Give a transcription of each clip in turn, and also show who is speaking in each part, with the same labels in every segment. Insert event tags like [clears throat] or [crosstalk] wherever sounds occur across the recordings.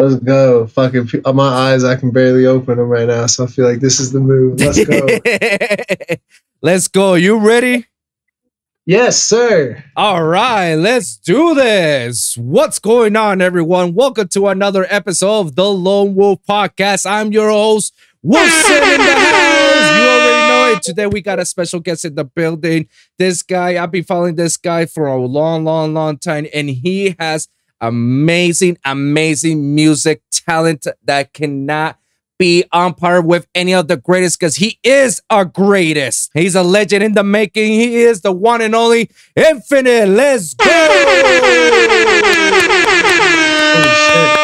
Speaker 1: Let's go. Fucking uh, my eyes, I can barely open them right now. So I feel like this is the move. Let's go. [laughs]
Speaker 2: let's go. You ready?
Speaker 1: Yes, sir.
Speaker 2: All right, let's do this. What's going on, everyone? Welcome to another episode of the Lone Wolv Podcast. I'm your host, Wolvsun in the house. You already know it. Today we got a special guest in the building. This guy, I've been following this guy for a long, long, long time, and he has amazing, amazing music talent that cannot be on par with any of the greatest because he is our greatest. He's a legend in the making. He is the one and only Infinite. Let's
Speaker 1: go.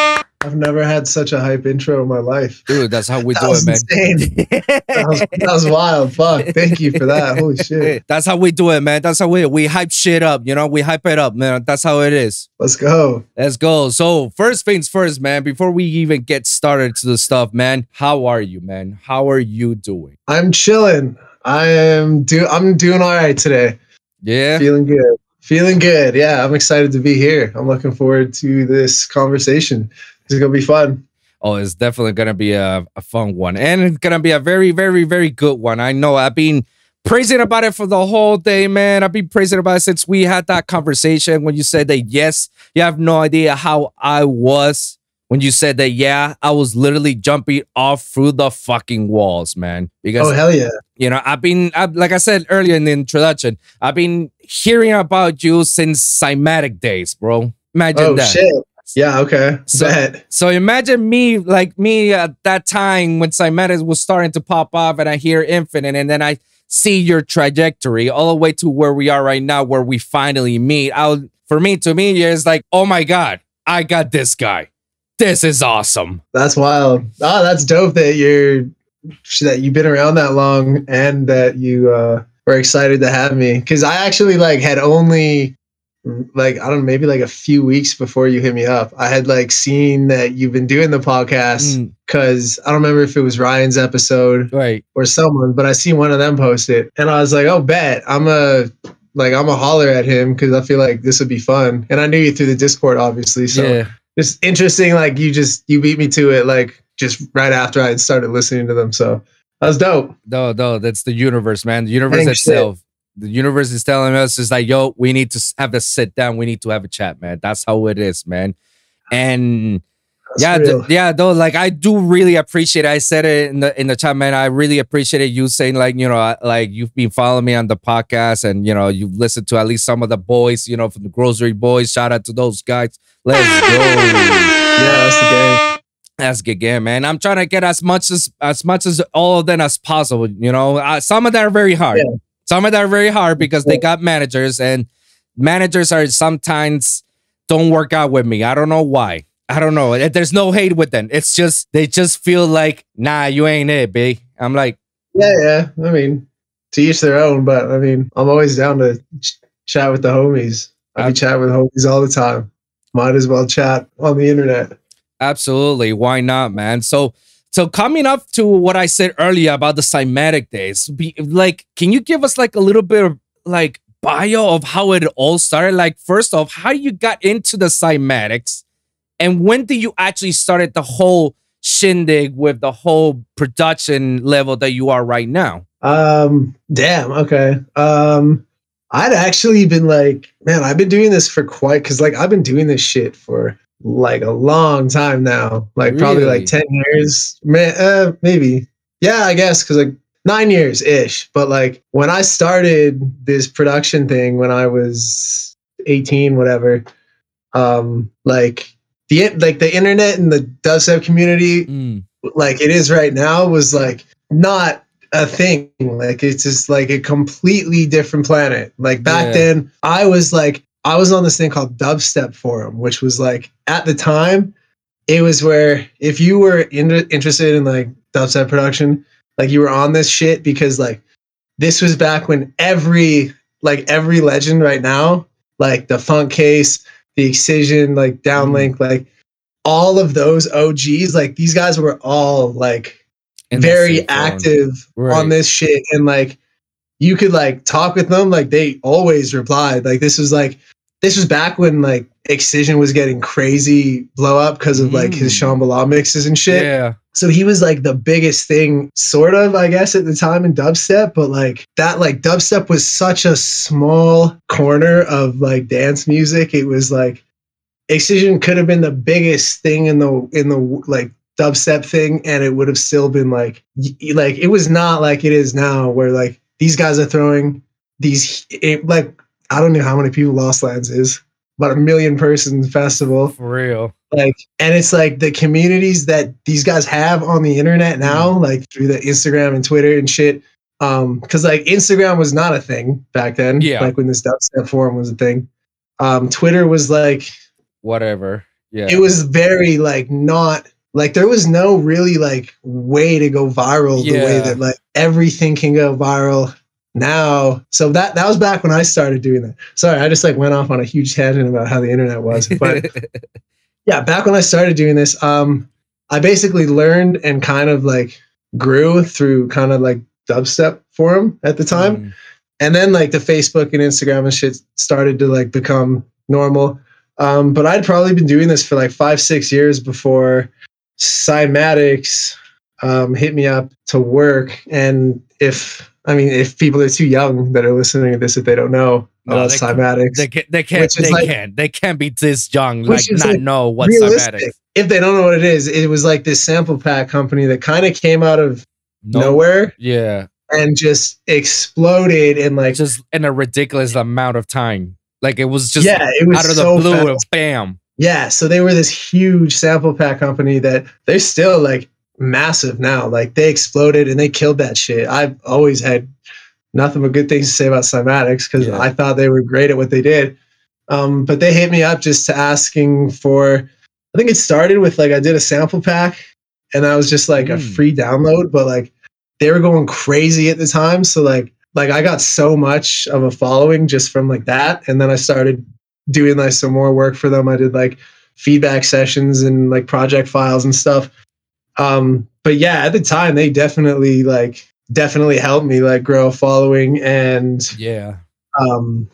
Speaker 1: [laughs] I've never had such a hype intro in my life.
Speaker 2: Dude, that's how we do it, man.
Speaker 1: that, was, that was wild. Fuck. Thank you for that. Holy [laughs] shit.
Speaker 2: That's how we do it, man. That's how we we hype shit up. You know, we hype it up, man. That's how it is.
Speaker 1: Let's go.
Speaker 2: Let's go. So first things first, man. Before we even get started to the stuff, man. How are you, man? How are you doing?
Speaker 1: I'm chilling. I am do I'm doing all right today.
Speaker 2: Yeah.
Speaker 1: Feeling good. Feeling good. Yeah, I'm excited to be here. I'm looking forward to this conversation. It's gonna be fun.
Speaker 2: Oh, it's definitely gonna be a, a fun one, and it's gonna be a very, very, very good one. I know. I've been praising about it for the whole day, man. I've been praising about it since we had that conversation when you said that yes. You have no idea how I was when you said that yeah. I was literally jumping off through the fucking walls, man.
Speaker 1: Because oh hell yeah,
Speaker 2: you know I've been I, like I said earlier in the introduction, I've been hearing about you since Cymatic days, bro. Imagine
Speaker 1: oh,
Speaker 2: that.
Speaker 1: Shit. Yeah, okay.
Speaker 2: So, Bet. so imagine me, like me at that time when Cymatics was starting to pop off and I hear Infinite and then I see your trajectory all the way to where we are right now, where we finally meet. I for me, to me, it's like, oh my God, I got this guy. This is awesome.
Speaker 1: That's wild. Oh, that's dope that you're that you've been around that long and that you uh were excited to have me. Cause I actually like had only like I don't know, maybe like a few weeks before you hit me up, I had like seen that you've been doing the podcast because mm. I don't remember if it was Ryan's episode
Speaker 2: right
Speaker 1: or someone, but I seen one of them post it, and I was like, oh, bet I'm a like I'm a holler at him because I feel like this would be fun, and I knew you through the Discord, obviously, so yeah. it's interesting. Like you just you beat me to it, like just right after I started listening to them, so. That was dope.
Speaker 2: No, no, that's the universe, man. The universe itself. Shit the universe is telling us is like, yo, we need to have a sit down. We need to have a chat, man. That's how it is, man. And That's yeah, th- yeah, though, like I do really appreciate. It. I said it in the in the chat, man. I really appreciated you saying like, you know, like you've been following me on the podcast, and you know, you've listened to at least some of the boys, you know, from the grocery boys. Shout out to those guys. Let's go. [laughs]
Speaker 1: yeah, that's the game.
Speaker 2: That's good game, man. I'm trying to get as much as as much as all of them as possible. You know, uh, some of them are very hard. Yeah. Some of them are very hard because they got managers, and managers are sometimes don't work out with me. I don't know why. I don't know. Eh, there's no hate with them. It's just they just feel like, nah, you ain't it, B. I'm like,
Speaker 1: yeah, yeah. I mean, to each their own. But I mean, I'm always down to ch- chat with the homies. I be chatting with homies all the time. Might as well chat on the internet.
Speaker 2: Absolutely. Why not, man? So so coming up to what I said earlier about the cymatic days, be, like, can you give us like a little bit of like bio of how it all started? Like, first off, how you got into the cymatics, and when did you actually started the whole shindig with the whole production level that you are right now?
Speaker 1: Um, damn. Okay. Um, I'd actually been like, man, I've been doing this for quite because like I've been doing this shit for like a long time now, like really? probably like 10 years, uh, maybe. Yeah, I guess because like nine years ish. But like when I started this production thing when I was 18, whatever, um, like the like the internet and the dubstep community, mm. like it is right now, was like not a thing. Like it's just like a completely different planet. Like back yeah. then, I was like I was on this thing called Dubstep Forum, which was like at the time, it was where if you were in, interested in like dubstep production, like you were on this shit because like this was back when every like every legend right now, like the FuntCase, the Excision, like Downlink, mm. like all of those OGs, like these guys were all like very active right. on this shit and like you could like talk with them like they always replied like this was like this was back when like Excision was getting crazy blow up because of like his
Speaker 2: Mm.
Speaker 1: Shambhala mixes and shit.
Speaker 2: Yeah.
Speaker 1: So he was like the biggest thing, sort of, I guess, at the time in dubstep. But like that, like dubstep was such a small corner of like dance music. It was like Excision could have been the biggest thing in the in the like dubstep thing, and it would have still been like y- like it was not like it is now, where like these guys are throwing these it, like I don't know how many people Lost Lands is, but a million person festival
Speaker 2: For real.
Speaker 1: like and it's like the communities that these guys have on the internet now like through the instagram and twitter and shit um because like instagram was not a thing back then
Speaker 2: Yeah.
Speaker 1: like when this dubstep forum was a thing um twitter was like
Speaker 2: Whatever. Yeah.
Speaker 1: it was very like not like there was no really like way to go viral the way that like everything can go viral now so that that was back when i started doing that. Sorry i just like went off on a huge tangent about how the internet was but [laughs] yeah back when i started doing this um i basically learned and kind of like grew through kind of like dubstep forum at the time.
Speaker 2: Mm.
Speaker 1: and then like the facebook and instagram and shit started to like become normal. Um but i'd probably been doing this for like five six years before cymatics um hit me up to work. And if i mean if people are too young that are listening to this if they don't know
Speaker 2: No,
Speaker 1: about
Speaker 2: they-
Speaker 1: cymatics
Speaker 2: They can they can't they
Speaker 1: like-
Speaker 2: can't they can't be this young like not
Speaker 1: like
Speaker 2: know
Speaker 1: realistic.
Speaker 2: cymatics.
Speaker 1: if they don't know what it is it was like this sample pack company that kind of came out of
Speaker 2: No,
Speaker 1: nowhere
Speaker 2: Yeah.
Speaker 1: and just exploded in like
Speaker 2: Just in a ridiculous amount of time. Like it was just
Speaker 1: yeah it was
Speaker 2: out of the
Speaker 1: so
Speaker 2: blue
Speaker 1: fast.
Speaker 2: and bam.
Speaker 1: Yeah, so they were this huge sample pack company that they're still like massive now. Like they exploded and they killed that shit. I've always had nothing but good things to say about Cymatics because
Speaker 2: Yeah.
Speaker 1: I thought they were great at what they did. Um, but they hit me up just to asking for. I think it started with like I did a sample pack, and that was just like a
Speaker 2: Mm.
Speaker 1: free download. But like they were going crazy at the time, so like like I got so much of a following just from like that, and then I started doing like some more work for them. I did like feedback sessions and like project files and stuff. Um, but yeah, at the time they definitely like definitely helped me like grow a following and
Speaker 2: Yeah.
Speaker 1: um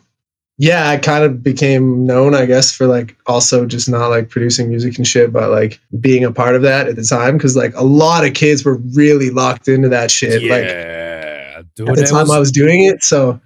Speaker 1: yeah, I kind of became known, I guess, for like also just not like producing music and shit, but like being a part of that at the time. Cause like a lot of kids were really locked into that shit. Like
Speaker 2: yeah. Dude,
Speaker 1: at the time
Speaker 2: was-
Speaker 1: I was doing it. So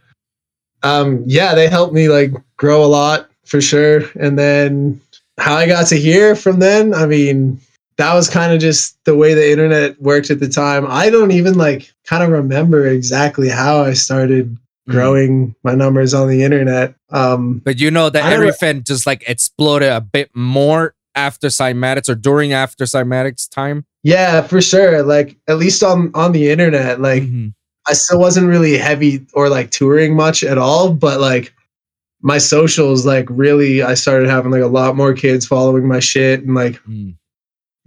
Speaker 1: um yeah, they helped me like grow a lot for sure. And then how I got to here from then, I mean, that was kind of just the way the internet worked at the time. I don't even like kind of remember exactly how I started
Speaker 2: Mm.
Speaker 1: growing my numbers on the internet. Um
Speaker 2: But you know that
Speaker 1: I
Speaker 2: everything just like exploded a bit more after cymatics or during after cymatics time.
Speaker 1: yeah, for sure. Like at least on on the internet, like
Speaker 2: Mhm.
Speaker 1: I still wasn't really heavy or like touring much at all, but like my socials, like really, I started having like a lot more kids following my shit and like
Speaker 2: Mm,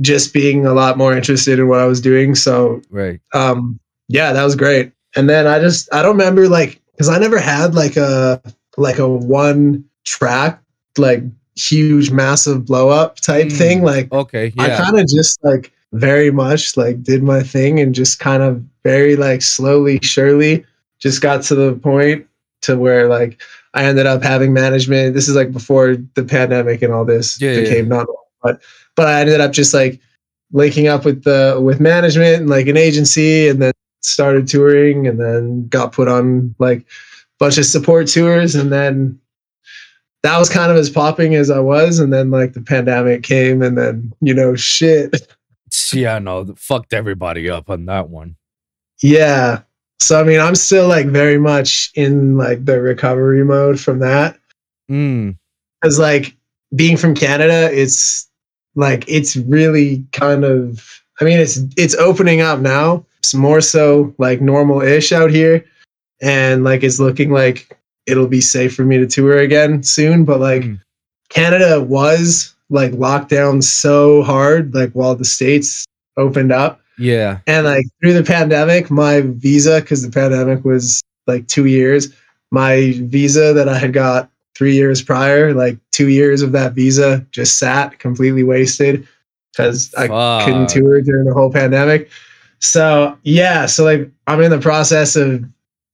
Speaker 1: just being a lot more interested in what I was doing. So,
Speaker 2: right.
Speaker 1: um, yeah, that was great. And then I just, I don't remember like, cause I never had like a, like a one track, like huge, massive blow up type
Speaker 2: Mm.
Speaker 1: thing. Like
Speaker 2: Okay.
Speaker 1: I kind of just like very much like did my thing and just kind of very like slowly, surely just got to the point to where like I ended up having management. This is like before the pandemic and all this
Speaker 2: Yeah, yeah,
Speaker 1: became not normal, but but I ended up just like linking up with the with management and like an agency and then started touring and then got put on like a bunch of support tours and then that was kind of as popping as I was and then like the pandemic came and then you know shit [laughs]
Speaker 2: yeah. No, fucked everybody up on that one.
Speaker 1: Yeah. So I mean, I'm still like very much in like the recovery mode from that
Speaker 2: Mm,
Speaker 1: because like being from Canada, it's like it's really kind of. I mean, it's it's opening up now. It's more so like normal-ish out here, and like it's looking like it'll be safe for me to tour again soon. But like
Speaker 2: Mm.
Speaker 1: Canada was like locked down so hard, like while the states opened up.
Speaker 2: yeah.
Speaker 1: And like through the pandemic, my visa, because the pandemic was like two years, my visa that I had got three years prior, like two years of that visa just sat completely wasted because I couldn't tour during the whole pandemic. So yeah, so like I'm in the process of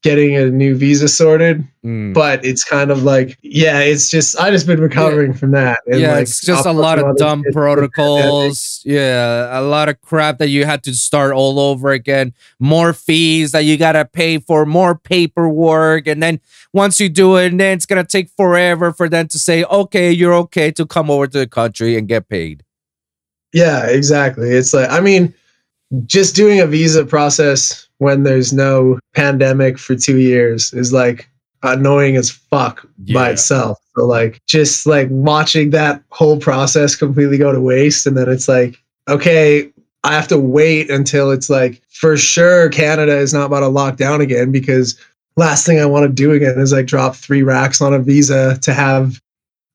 Speaker 1: getting a new visa sorted.
Speaker 2: Mm.
Speaker 1: But it's kind of like, yeah, it's just I just been recovering from that. And
Speaker 2: yeah,
Speaker 1: like,
Speaker 2: it's just a lot of dumb protocols. Yeah, a lot of crap that you had to start all over again. More fees that you gotta pay for, more paperwork, and then once you do it, and then it's gonna take forever for them to say, "Okay, you're okay to come over to the country and get paid."
Speaker 1: Yeah, exactly. It's like I mean, just doing a visa process when there's no pandemic for two years is like annoying as fuck by itself. So like just like watching that whole process completely go to waste and then it's like, okay, I have to wait until it's like for sure Canada is not about to lock down again because last thing I want to do again is like drop three racks on a visa to have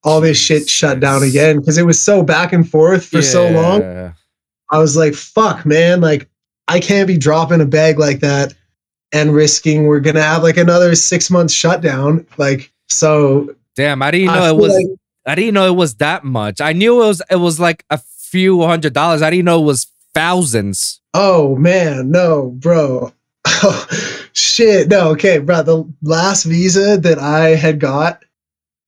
Speaker 1: all this shit shut down again because it was so back and forth for so long. I was like, fuck, man, like I can't be dropping a bag like that and risking we're gonna have like another six months shutdown. Like, so
Speaker 2: Damn, I didn't
Speaker 1: I
Speaker 2: know it was.
Speaker 1: like-
Speaker 2: I didn't know it was that much. I knew it was. It was like a few hundred dollars. I didn't know it was thousands.
Speaker 1: oh man, no, bro. Oh [laughs] shit. No, okay, bro. The last visa that I had got,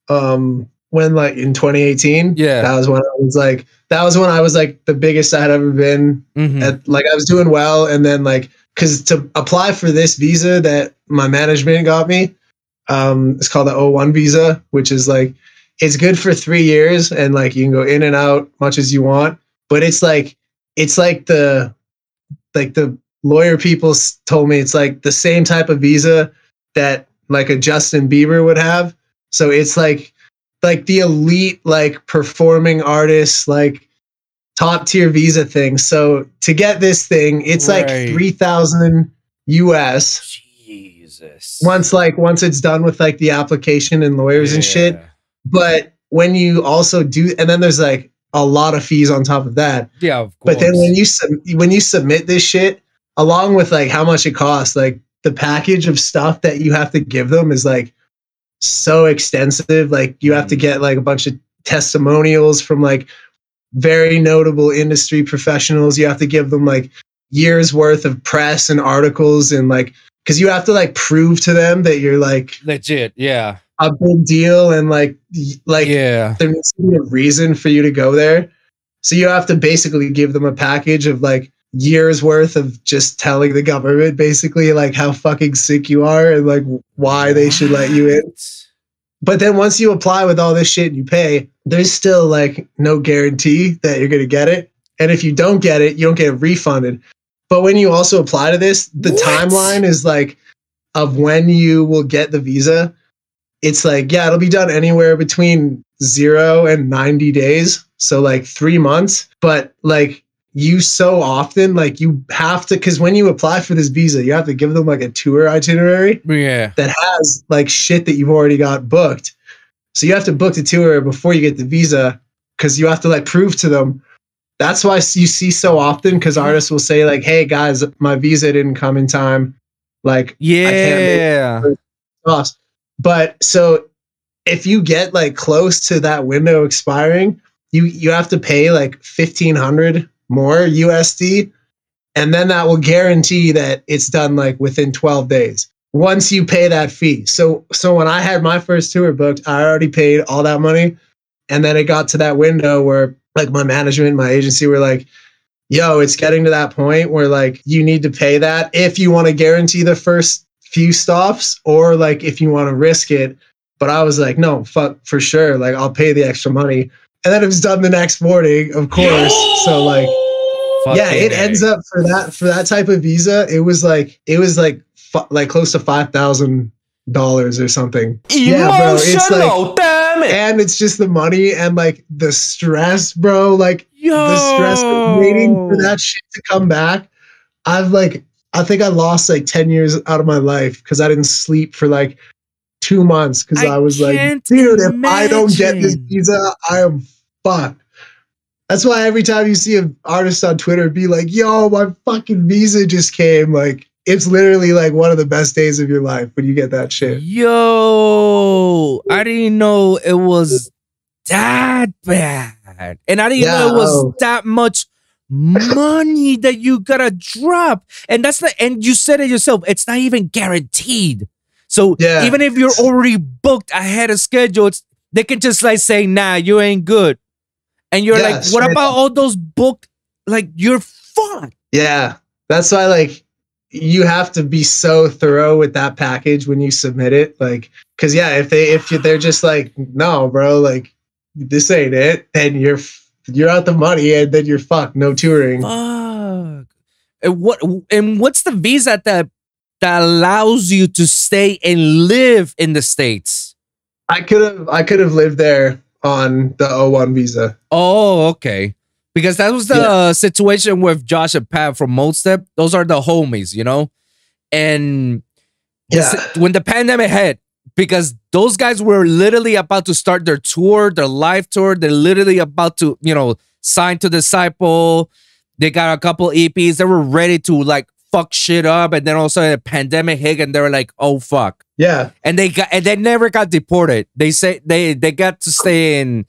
Speaker 1: um, when like in 2018,
Speaker 2: Yeah.
Speaker 1: that was when I was like, that was when I was like the biggest I had ever been
Speaker 2: Mhm.
Speaker 1: at, like I was doing well, and then like because to apply for this visa that my management got me, um, it's called the O1 visa, which is like it's good for three years, and like you can go in and out much as you want, but it's like it's like the like the lawyer people told me it's like the same type of visa that like a Justin Bieber would have. So it's like like the elite like performing artists like top tier visa thing. So to get this thing, it's
Speaker 2: Right.
Speaker 1: like 3000 US
Speaker 2: Jesus.
Speaker 1: once like once it's done with like the application and lawyers and shit. But when you also do and then there's like a lot of fees on top of that.
Speaker 2: Yeah, of course.
Speaker 1: But then when you sub- when you submit this shit, along with like how much it costs, like the package of stuff that you have to give them is like so extensive. Like you have to get like a bunch of testimonials from like very notable industry professionals. You have to give them like years worth of press and articles and like because you have to like prove to them that you're like
Speaker 2: legit, yeah,
Speaker 1: a big deal and like like
Speaker 2: yeah,
Speaker 1: there needs to be a reason for you to go there. So you have to basically give them a package of like years worth of just telling the government basically like how fucking sick you are and like why they should let you in. But then once you apply with all this shit and you pay, there's still like no guarantee that you're gonna get it. And if you don't get it, you don't get refunded. But when you also apply to this, the
Speaker 2: What?
Speaker 1: timeline is like of when you will get the visa. It's like, yeah, it'll be done anywhere between zero and 90 days. So like three months. But like you so often, like you have to, because when you apply for this visa, you have to give them like a tour itinerary
Speaker 2: Yeah,
Speaker 1: that has like shit that you've already got booked. So you have to book the tour before you get the visa because you have to like prove to them. That's why you see so often because artists will say like, "Hey guys, my visa didn't come in time." Like
Speaker 2: yeah.
Speaker 1: But so if you get like close to that window expiring, you you have to pay like fifteen hundred more USD, and then that will guarantee that it's done like within twelve days. Once you pay that fee. So so when I had my first tour booked, I already paid all that money. And then it got to that window where like my management, my agency were like, yo, it's getting to that point where like you need to pay that if you want to guarantee the first few stops or like if you want to risk it. But I was like, no, fuck for sure. Like I'll pay the extra money. And then it was done the next morning, of course. So [gasps] like yeah, it
Speaker 2: A.
Speaker 1: ends up for that for that type of visa. It was like it was like fu- like close to five thousand dollars or something. Yeah, bro, it's like-
Speaker 2: damn it.
Speaker 1: And it's just the money and like the stress, bro. Like
Speaker 2: Yo,
Speaker 1: the stress waiting for that shit to come back. I've like I think I lost like 10 years out of my life because I didn't sleep for like two months because
Speaker 2: I
Speaker 1: I, was like,
Speaker 2: can't
Speaker 1: dude, if I don't get this visa, I am fucked. That's why every time you see an artist on Twitter be like, yo, my fucking visa just came, like it's literally like one of the best days of your life when you get that shit.
Speaker 2: Yo, I didn't know it was that bad. And I didn't know it was
Speaker 1: oh.
Speaker 2: that much money that you gotta drop. And that's not, and you said it yourself, it's not even guaranteed. So yeah. even if you're already booked ahead of schedule, they can just like say, "Nah, you ain't good," and you're like, "What about all those booked? Like you're fucked."
Speaker 1: Yeah, that's why like you have to be so thorough with that package when you submit it, like because yeah, if they if they're just like, "No, bro, like this ain't it," then you're you're out the money and then you're fucked. No touring.
Speaker 2: Fuck. And what and what's the visa that that allows you to stay and live in the states?
Speaker 1: I could have I could have lived there on the O1 visa.
Speaker 2: Oh, okay. Because that was the yeah. situation with Josh and Pat from Modestep. Those are the homies, you know? And yeah. when the pandemic hit, because those guys were literally about to start their tour, their live tour. They're literally about to, you know, sign to Disciple. They got a couple EPs. They were ready to like fuck shit up, and then also a pandemic hit, and they were like, "Oh fuck."
Speaker 1: Yeah.
Speaker 2: And they got and they never got deported. They say they they got to stay in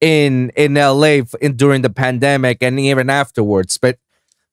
Speaker 2: in in LA in, during the pandemic and even afterwards. But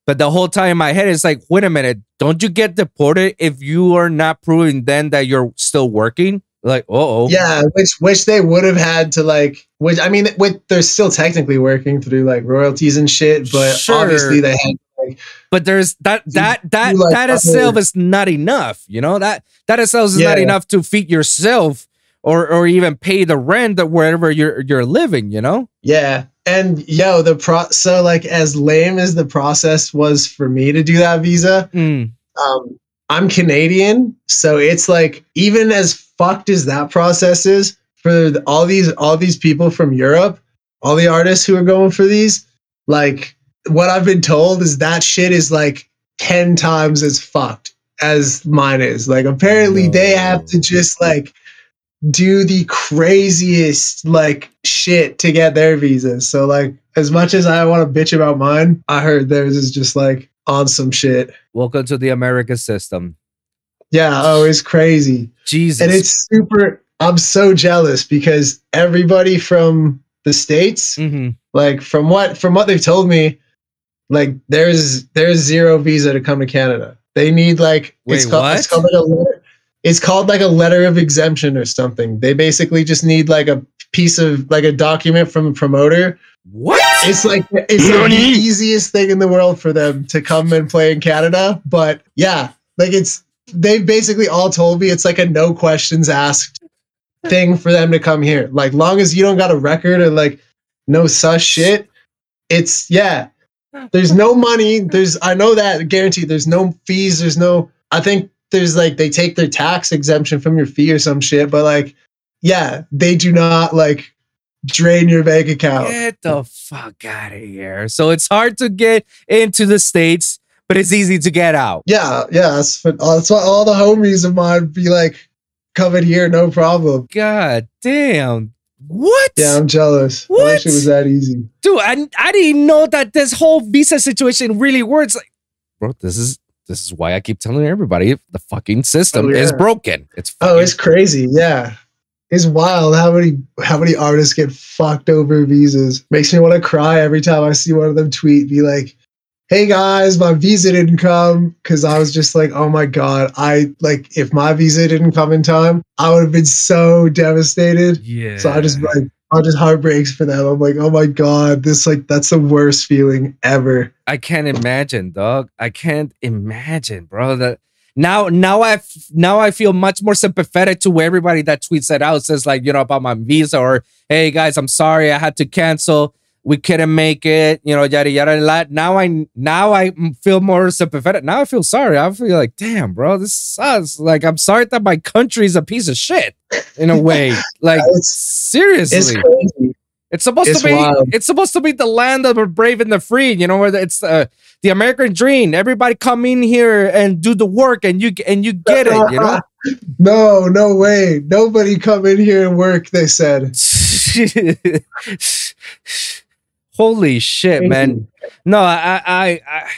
Speaker 2: but the whole time in my head is like, wait a minute, don't you get deported if you are not proving then that you're still working? Like, oh,
Speaker 1: yeah, which which they would have had to like, which I mean, with they're still technically working through like royalties and shit, but sure. obviously they had. Like,
Speaker 2: but there's that that that like that itself is not enough, you know that that itself is yeah. not enough to feed yourself or or even pay the rent that wherever you're you're living, you know?
Speaker 1: Yeah. And yo, the pro so like as lame as the process was for me to do that visa, mm. um, I'm Canadian, so it's like even as fucked as that process is for all these all these people from Europe, all the artists who are going for these, like what I've been told is that shit is like 10 times as fucked as mine is. Like apparently they have to just like do the craziest like shit to get their visas. So like as much as I want to bitch about mine, I heard theirs is just like on some shit.
Speaker 2: Welcome to the America system.
Speaker 1: Yeah, oh, it's crazy.
Speaker 2: Jesus.
Speaker 1: And it's super I'm so jealous because everybody from the states, mm-hmm. like from what from what they've told me, like there's there's zero visa to come to Canada. They need like
Speaker 2: Wait,
Speaker 1: it's called,
Speaker 2: what?
Speaker 1: it's called like a it's called like a letter of exemption or something. They basically just need like a piece of like a document from a promoter.
Speaker 2: What?
Speaker 1: It's like it's like the easiest thing in the world for them to come and play in Canada. But yeah, like it's they basically all told me it's like a no questions asked thing for them to come here. Like long as you don't got a record or like no sus shit, it's yeah. There's no money. There's I know that guaranteed. There's no fees. There's no. I think there's like they take their tax exemption from your fee or some shit, but like, yeah, they do not like drain your bank account.
Speaker 2: Get the fuck out of here. So it's hard to get into the states, but it's easy to get out.
Speaker 1: Yeah, yeah. That's, that's why all the homies of mine be like, coming here, no problem.
Speaker 2: God damn. What?
Speaker 1: Yeah, I'm jealous. What? I wish it was that easy.
Speaker 2: Dude, I, I didn't know that this whole visa situation really works. Like, bro, this is this is why I keep telling everybody the fucking system oh, yeah. is broken. It's
Speaker 1: oh, it's crazy. Yeah, it's wild how many how many artists get fucked over visas. Makes me want to cry every time I see one of them tweet, be like, "Hey guys, my visa didn't come," because I was just like, "Oh my god, I like if my visa didn't come in time, I would have been so devastated."
Speaker 2: Yeah.
Speaker 1: So I just like I just heartbreaks for them. I'm like, oh my god, this like that's the worst feeling ever.
Speaker 2: I can't imagine, dog. I can't imagine, bro. That now, now I now I feel much more sympathetic to everybody that tweets that out says like you know about my visa or hey guys, I'm sorry I had to cancel we couldn't make it, you know, yada yada. yada. Now I now I feel more sympathetic. Now I feel sorry. I feel like, damn, bro, this sucks. Like I'm sorry that my country is a piece of shit in a way. [laughs] Like it's, seriously,
Speaker 1: it's crazy.
Speaker 2: It's supposed it's to be. Wild. It's supposed to be the land of the brave and the free. You know, where it's uh, the American dream. Everybody come in here and do the work, and you and you get it. You know. [laughs]
Speaker 1: no, no way. Nobody come in here and work. They said. [laughs]
Speaker 2: Holy shit, man! No, I, I, I,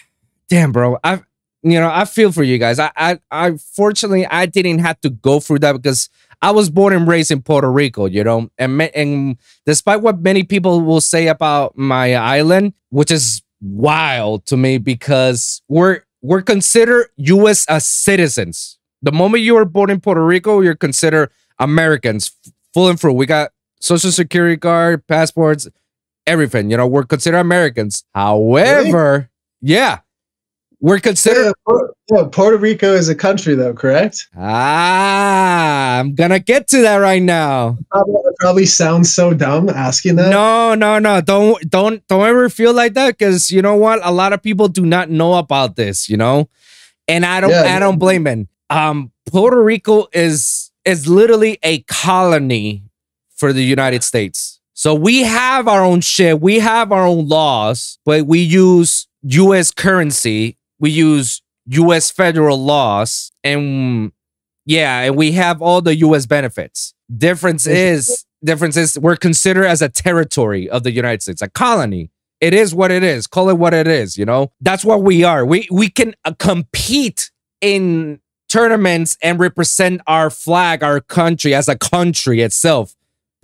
Speaker 2: damn, bro. I, you know, I feel for you guys. I, I, I, fortunately, I didn't have to go through that because I was born and raised in Puerto Rico. You know, and and despite what many people will say about my island, which is wild to me because we're we're considered U.S. as citizens The moment you were born in Puerto Rico, you're considered Americans, full and through. We got social security card, passports, everything. You know, we're considered Americans. However, really? yeah, we're considered.
Speaker 1: Yeah, yeah, Puerto Rico is a country, though, correct?
Speaker 2: Ah, I'm gonna get to that right now.
Speaker 1: Probably, probably sounds so dumb asking that.
Speaker 2: No, no, no. Don't, don't, don't ever feel like that because you know what? A lot of people do not know about this. You know, and I don't, yeah, I don't blame them. Um, Puerto Rico is is literally a colony for the United States. So we have our own shit. We have our own laws, but we use U.S. currency. We use U.S. federal laws, and yeah, and we have all the U.S. benefits. Difference is difference is we're considered as a territory of the United States, a colony. It is what it is. Call it what it is. You know, that's what we are. We we can uh, compete in tournaments and represent our flag, our country as a country itself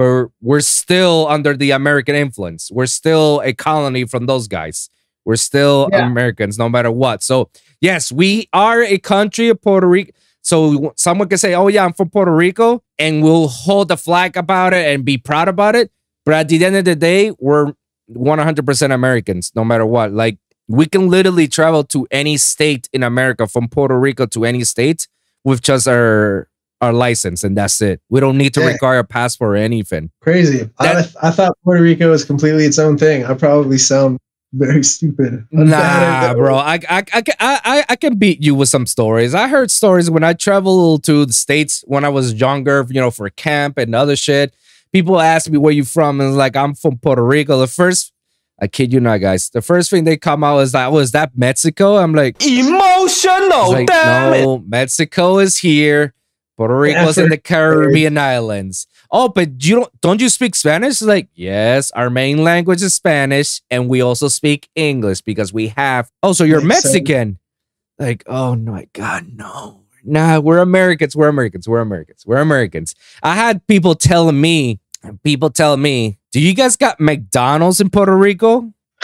Speaker 2: but we're still under the American influence. We're still a colony from those guys. We're still yeah. Americans no matter what. So, yes, we are a country of Puerto Rico. So, someone can say, Oh, yeah, I'm from Puerto Rico, and we'll hold the flag about it and be proud about it. But at the end of the day, we're 100% Americans no matter what. Like, we can literally travel to any state in America from Puerto Rico to any state with just our our license and that's it. We don't need to yeah. require a passport or anything.
Speaker 1: Crazy. That, I, I thought Puerto Rico was completely its own thing. I probably sound [laughs] very stupid.
Speaker 2: Nah, bro. I, I, I, I, I can beat you with some stories. I heard stories when I traveled to the States when I was younger, you know, for camp and other shit. People ask me where you from, and like I'm from Puerto Rico. The first I kid you not, guys. The first thing they come out is that oh, was that Mexico. I'm like
Speaker 3: emotional.
Speaker 2: Like, no, it. Mexico is here. Puerto Rico's in the Caribbean islands. Oh, but you don't don't you speak Spanish? Like, yes, our main language is Spanish, and we also speak English because we have. Oh, so you're Mexican? Like, oh my God, no. Nah, we're Americans. We're Americans. We're Americans. We're Americans. I had people telling me, people telling me, do you guys got McDonald's in Puerto Rico? [laughs]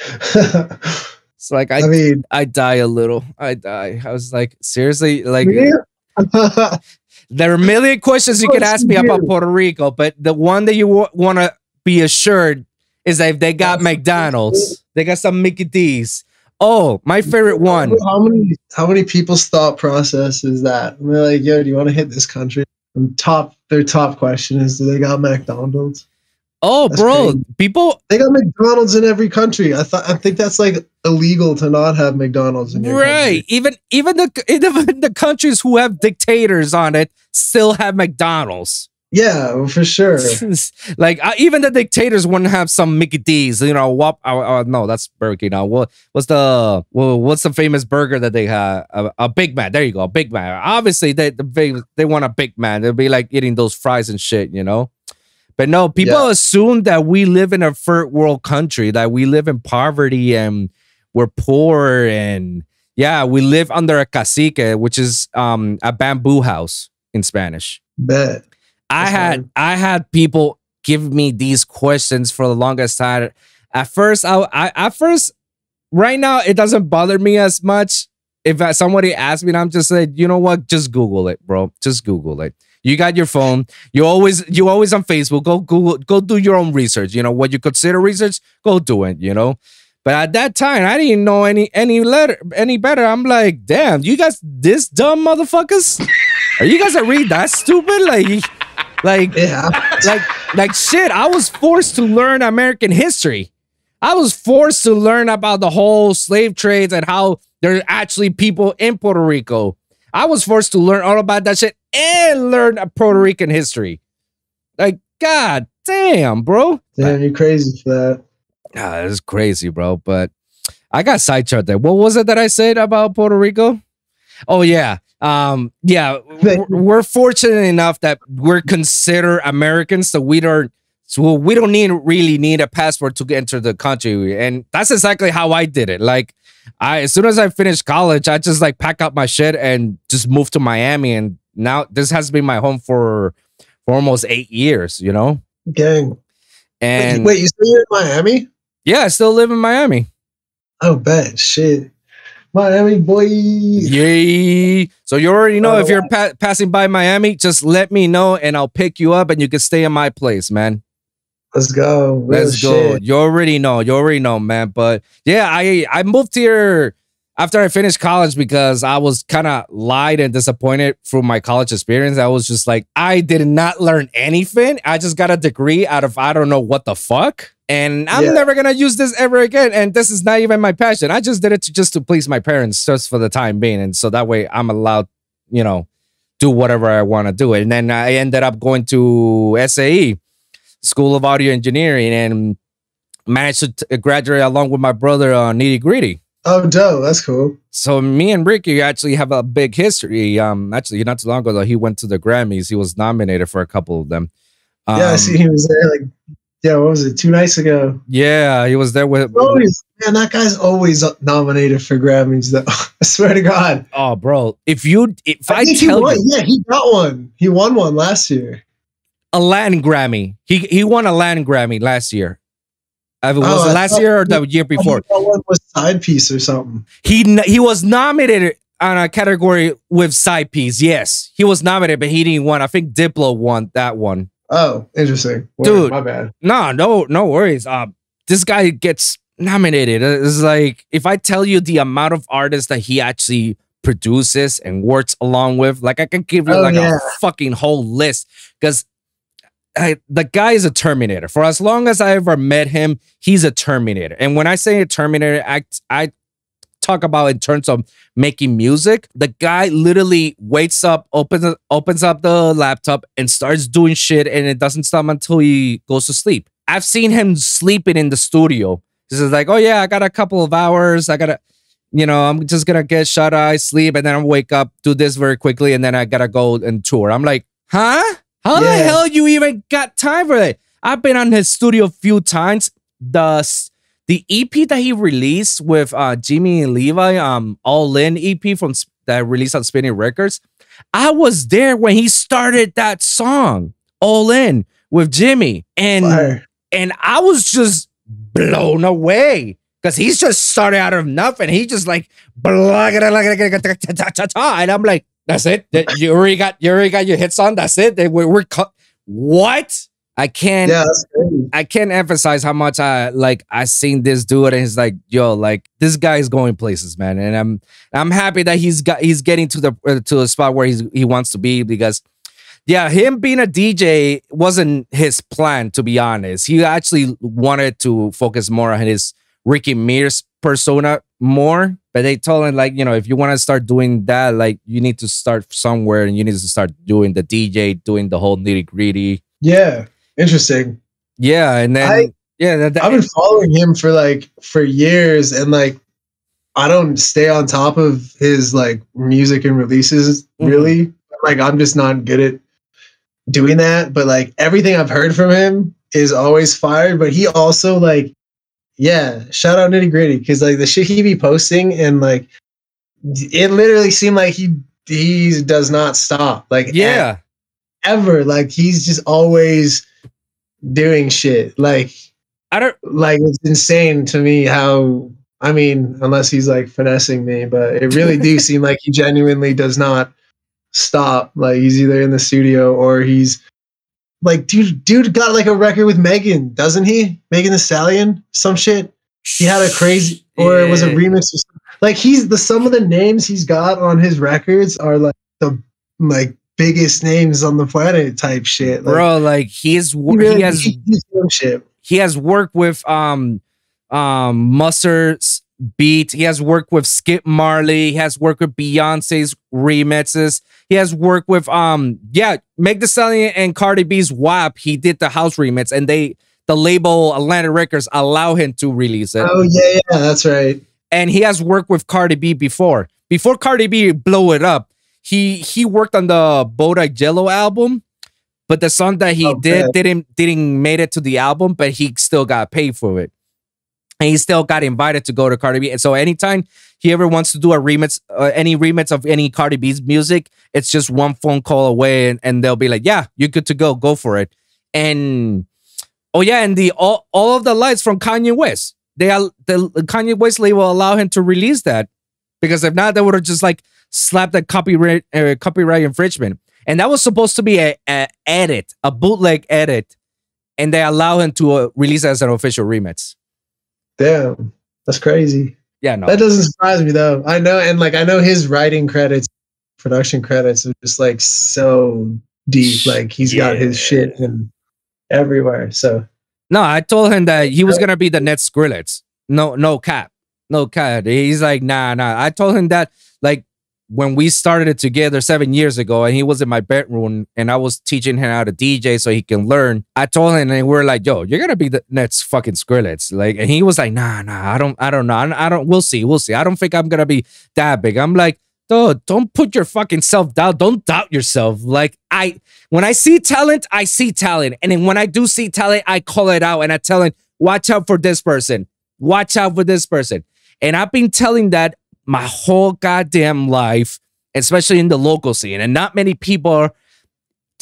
Speaker 2: it's like I, I mean, I die a little. I die. I was like, seriously, like yeah. There are a million questions you could ask me about Puerto Rico, but the one that you w- want to be assured is that if they got McDonald's, they got some Mickey D's. Oh, my favorite one.
Speaker 1: How many how many people's thought process is that? And they're like, yo, do you want to hit this country? And top their top question is, do they got McDonald's?
Speaker 2: Oh, that's bro, crazy. people
Speaker 1: they got McDonald's in every country. I thought I think that's like illegal to not have McDonald's in your right.
Speaker 2: Country. Even even the [laughs] even the countries who have dictators on it still have McDonald's.
Speaker 1: Yeah, for sure. [laughs]
Speaker 2: like uh, even the dictators wouldn't have some Mickey D's. You know what? Uh, uh, no, that's Burger King. Now, what what's the well, what's the famous burger that they have? A, a Big Mac. There you go, a Big Mac. Obviously, they the, they want a Big Mac. They'll be like eating those fries and shit. You know. But no, people yeah. assume that we live in a third world country, that we live in poverty and we're poor and yeah, we live under a cacique, which is um, a bamboo house in Spanish.
Speaker 1: Bet.
Speaker 2: I had I had people give me these questions for the longest time. At first, I, I at first, right now, it doesn't bother me as much. If somebody asks me, I'm just like, you know what? Just Google it, bro. Just Google it. You got your phone. You always you always on Facebook. Go Google. Go do your own research. You know what you consider research. Go do it. You know. But at that time, I didn't know any any letter any better. I'm like, damn, you guys this dumb motherfuckers. Are you guys are read that stupid? Like, like, yeah. like, like shit. I was forced to learn American history. I was forced to learn about the whole slave trades and how there's actually people in Puerto Rico. I was forced to learn all about that shit and learn Puerto Rican history. Like, god damn, bro.
Speaker 1: Damn, you're crazy for that.
Speaker 2: Ah, it's crazy, bro. But I got sidetracked there. What was it that I said about Puerto Rico? Oh yeah. Um, yeah, [laughs] we're fortunate enough that we're considered Americans, so we don't so we don't need really need a passport to enter the country. And that's exactly how I did it. Like I as soon as I finished college, I just like pack up my shit and just moved to Miami and now this has been my home for for almost eight years. You know,
Speaker 1: gang.
Speaker 2: And
Speaker 1: wait, you still in Miami?
Speaker 2: Yeah, I still live in Miami.
Speaker 1: Oh, bet shit. Miami boy.
Speaker 2: Yay! So you already know if oh. you're pa- passing by Miami, just let me know and I'll pick you up and you can stay in my place, man.
Speaker 1: Let's go. Real
Speaker 2: Let's go. You already know. You already know, man. But yeah, I I moved here after I finished college because I was kind of lied and disappointed from my college experience. I was just like, I did not learn anything. I just got a degree out of I don't know what the fuck. And I'm
Speaker 1: Yeah.
Speaker 2: never gonna use this ever again. And this is not even my passion. I just did it to, just to please my parents, just for the time being. And so that way I'm allowed, you know, do whatever I want to do. And then I ended up going to SAE, School of Audio Engineering, and managed to graduate along with my brother uh, Nitty Gritty.
Speaker 1: Oh, dope. That's cool.
Speaker 2: So me and Ricky actually have a big history. Um, actually, not too long ago, though, he went to the Grammys. He was nominated for a couple of them. Um,
Speaker 1: yeah, I see he was there like, yeah, what was it? Two nights ago.
Speaker 2: Yeah, he was there with.
Speaker 1: Always, man, that guy's always nominated for Grammys. Though [laughs] I swear to God.
Speaker 2: Oh, bro! If you, if I,
Speaker 1: think he
Speaker 2: tell
Speaker 1: won.
Speaker 2: you,
Speaker 1: yeah, he got one. He won one last year.
Speaker 2: a Latin Grammy, he he won a Latin Grammy last year. Uh, was
Speaker 1: Oh,
Speaker 2: it
Speaker 1: I
Speaker 2: last year or the year before?
Speaker 1: That one was Sidepiece or something.
Speaker 2: He he was nominated on a category with Sidepiece. Yes, he was nominated, but he didn't win. I think Diplo won that one.
Speaker 1: Oh, interesting. Word,
Speaker 2: Dude.
Speaker 1: my bad.
Speaker 2: No, no, no worries. Uh, this guy gets nominated. It's like if I tell you the amount of artists that he actually produces and works along with, like I can give you
Speaker 1: Oh,
Speaker 2: like
Speaker 1: yeah.
Speaker 2: a fucking whole list because the guy is a Terminator. For as long as I ever met him, he's a Terminator. And when I say a Terminator, I I talk about in terms of making music. The guy literally wakes up, opens opens up the laptop, and starts doing shit, and it doesn't stop until he goes to sleep. I've seen him sleeping in the studio. This is like, oh yeah, I got a couple of hours. I gotta, you know, I'm just gonna get shut eye, sleep, and then I wake up, do this very quickly, and then I gotta go and tour. I'm like, huh? How
Speaker 1: yeah.
Speaker 2: the hell you even got time for that? I've been on his studio a few times. The the EP that he released with uh, Jimmy and Levi, um, All In EP from that released on Spinnin' Records. I was there when he started that song, All In, with Jimmy, and
Speaker 1: Fire.
Speaker 2: and I was just blown away because he's just started out of nothing. He just like and I'm like, that's it. That- You already got you already got your hits on. That's it. They- We're, we're cut. What? I can't.
Speaker 1: Yeah.
Speaker 2: I can't emphasize how much I like I seen this dude and he's like, yo, like this guy is going places, man. And I'm I'm happy that he's got he's getting to the uh, to a spot where he's he wants to be because yeah, him being a DJ wasn't his plan to be honest. He actually wanted to focus more on his Ricky Mears persona more, but they told him like, you know, if you want to start doing that, like you need to start somewhere and you need to start doing the DJ, doing the whole nitty-gritty.
Speaker 1: Yeah, interesting.
Speaker 2: Yeah, and then
Speaker 1: I-
Speaker 2: yeah, that, that-
Speaker 1: I've been following him for like for years, and like I don't stay on top of his like music and releases
Speaker 2: Mhm.
Speaker 1: really. Like I'm just not good at doing that. But like everything I've heard from him is always fired. But he also like, yeah, shout out nitty gritty because like the shit he be posting and like it literally seemed like he he does not stop. Like
Speaker 2: yeah.
Speaker 1: ever. Like he's just always doing shit. Like
Speaker 2: I don't
Speaker 1: like it's insane to me how I mean, unless he's like finessing me, but it really do [laughs] seem like he genuinely does not stop. Like he's either in the studio or he's like dude dude got like a record with Megan, doesn't he? Megan Thee Stallion? Some shit. He had a crazy or it was a remix or something. Like he's the some of the names he's got on his records are like the like biggest names on the planet type shit. Like,
Speaker 2: bro like he's
Speaker 1: he, really,
Speaker 2: he has
Speaker 1: he-
Speaker 2: he has worked with um um Mustard's beat he has worked with Skip Marley he has worked with Beyonce's remixes he has worked with um yeah Meg Thee Stallion and Cardi B's WAP he did the house remix and they the label Atlantic Records allow him to release it
Speaker 1: Oh yeah, yeah, that's right.
Speaker 2: and he has worked with Cardi B before. Before Cardi B blow it up, he he worked on the Bodak Yellow album, but the song that he
Speaker 1: Oh,
Speaker 2: did
Speaker 1: man.
Speaker 2: didn't didn't made it to the album, but he still got paid for it. And he still got invited to go to Cardi B. And so anytime he ever wants to do a remix, uh, any remix of any Cardi B's music, it's just one phone call away, and, and they'll be like, "Yeah, you're good to go. Go for it." And oh yeah, and the all, all of the lights from Kanye West. They are the Kanye West label allow him to release that Because if not, they would have just like slapped a copyright uh, copyright infringement. And that was supposed to be a, a edit, a bootleg edit, and they allow him to uh, release as an official remix.
Speaker 1: Damn, that's crazy.
Speaker 2: Yeah, no,
Speaker 1: That doesn't surprise me though. I know, and like I know his writing credits, production credits are just like so deep. Like he's got his shit in everywhere. So
Speaker 2: no. I told him that he was gonna be the next Skrillex. No, no cap, no cap. He's like, nah, nah. I told him that like when we started it together seven years ago, and he was in my bedroom, and I was teaching him how to DJ so he can learn. I told him, and we are like, "Yo, you're gonna be the next fucking Skrillex." Like, and he was like, "Nah, nah, I don't, I don't know, I don't. We'll see, we'll see. I don't think I'm gonna be that big." I'm like, "Dude, don't put your fucking self doubt. Don't doubt yourself. Like, I when I see talent, I see talent, and then when I do see talent, I call it out, and I tell him, "Watch out for this person. Watch out for this person." And I've been telling that my whole goddamn life, especially in the local scene. And not many people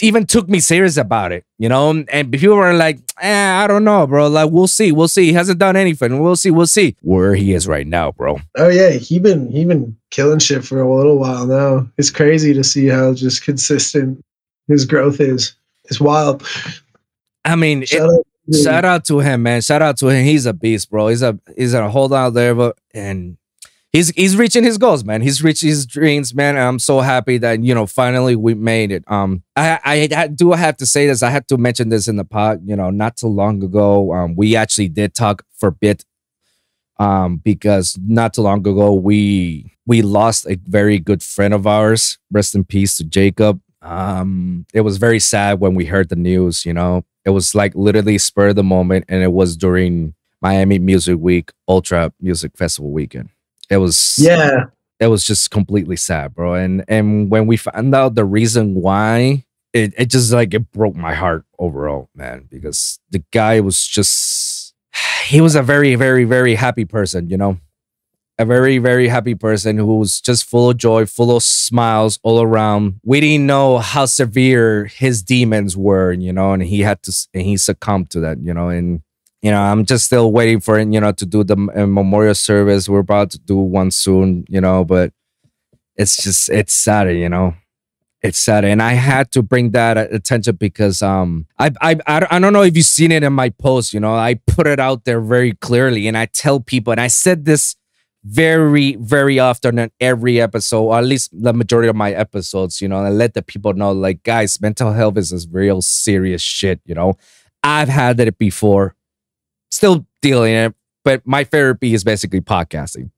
Speaker 2: even took me serious about it, you know? And people were like, eh, I don't know, bro. Like, we'll see. We'll see. He hasn't done anything. We'll see. We'll see where he is right now, bro.
Speaker 1: Oh yeah, he been he been killing shit for a little while now. It's crazy to see how just consistent his growth is. It's wild.
Speaker 2: I mean, shout, it, out, shout out to him, man. Shout out to him. He's a beast, bro. He's a he's a hold out there, but and he's he's reaching his goals, man. He's reached his dreams, man. I'm so happy that you know finally we made it. Um, I, I, I do have to say this. I had to mention this in the pod. You know, not too long ago, um, we actually did talk for a bit. Um, because not too long ago we we lost a very good friend of ours. Rest in peace to Jacob. Um, it was very sad when we heard the news. You know, it was like literally spur of the moment, and it was during Miami Music Week, Ultra Music Festival weekend. It was
Speaker 1: yeah.
Speaker 2: It was just completely sad, bro. And and when we found out the reason why, it, it just like it broke my heart overall, man, because the guy was just [sighs] he was a very, very, very happy person, you know. A very, very happy person who was just full of joy, full of smiles all around. We didn't know how severe his demons were, you know, and he had to, and he succumbed to that, you know, and you know, I'm just still waiting for you know, to do the uh, memorial service. We're about to do one soon, you know, but it's just, it's sad, you know. It's sad, and I had to bring that attention because um I I I don't know if you've seen it in my post. You know, I put it out there very clearly, and I tell people, and I said this very very often in every episode, or at least the majority of my episodes. You know, and let the people know, like, guys, mental health is this real serious shit. You know, I've had it before still dealing it, but my therapy is basically podcasting.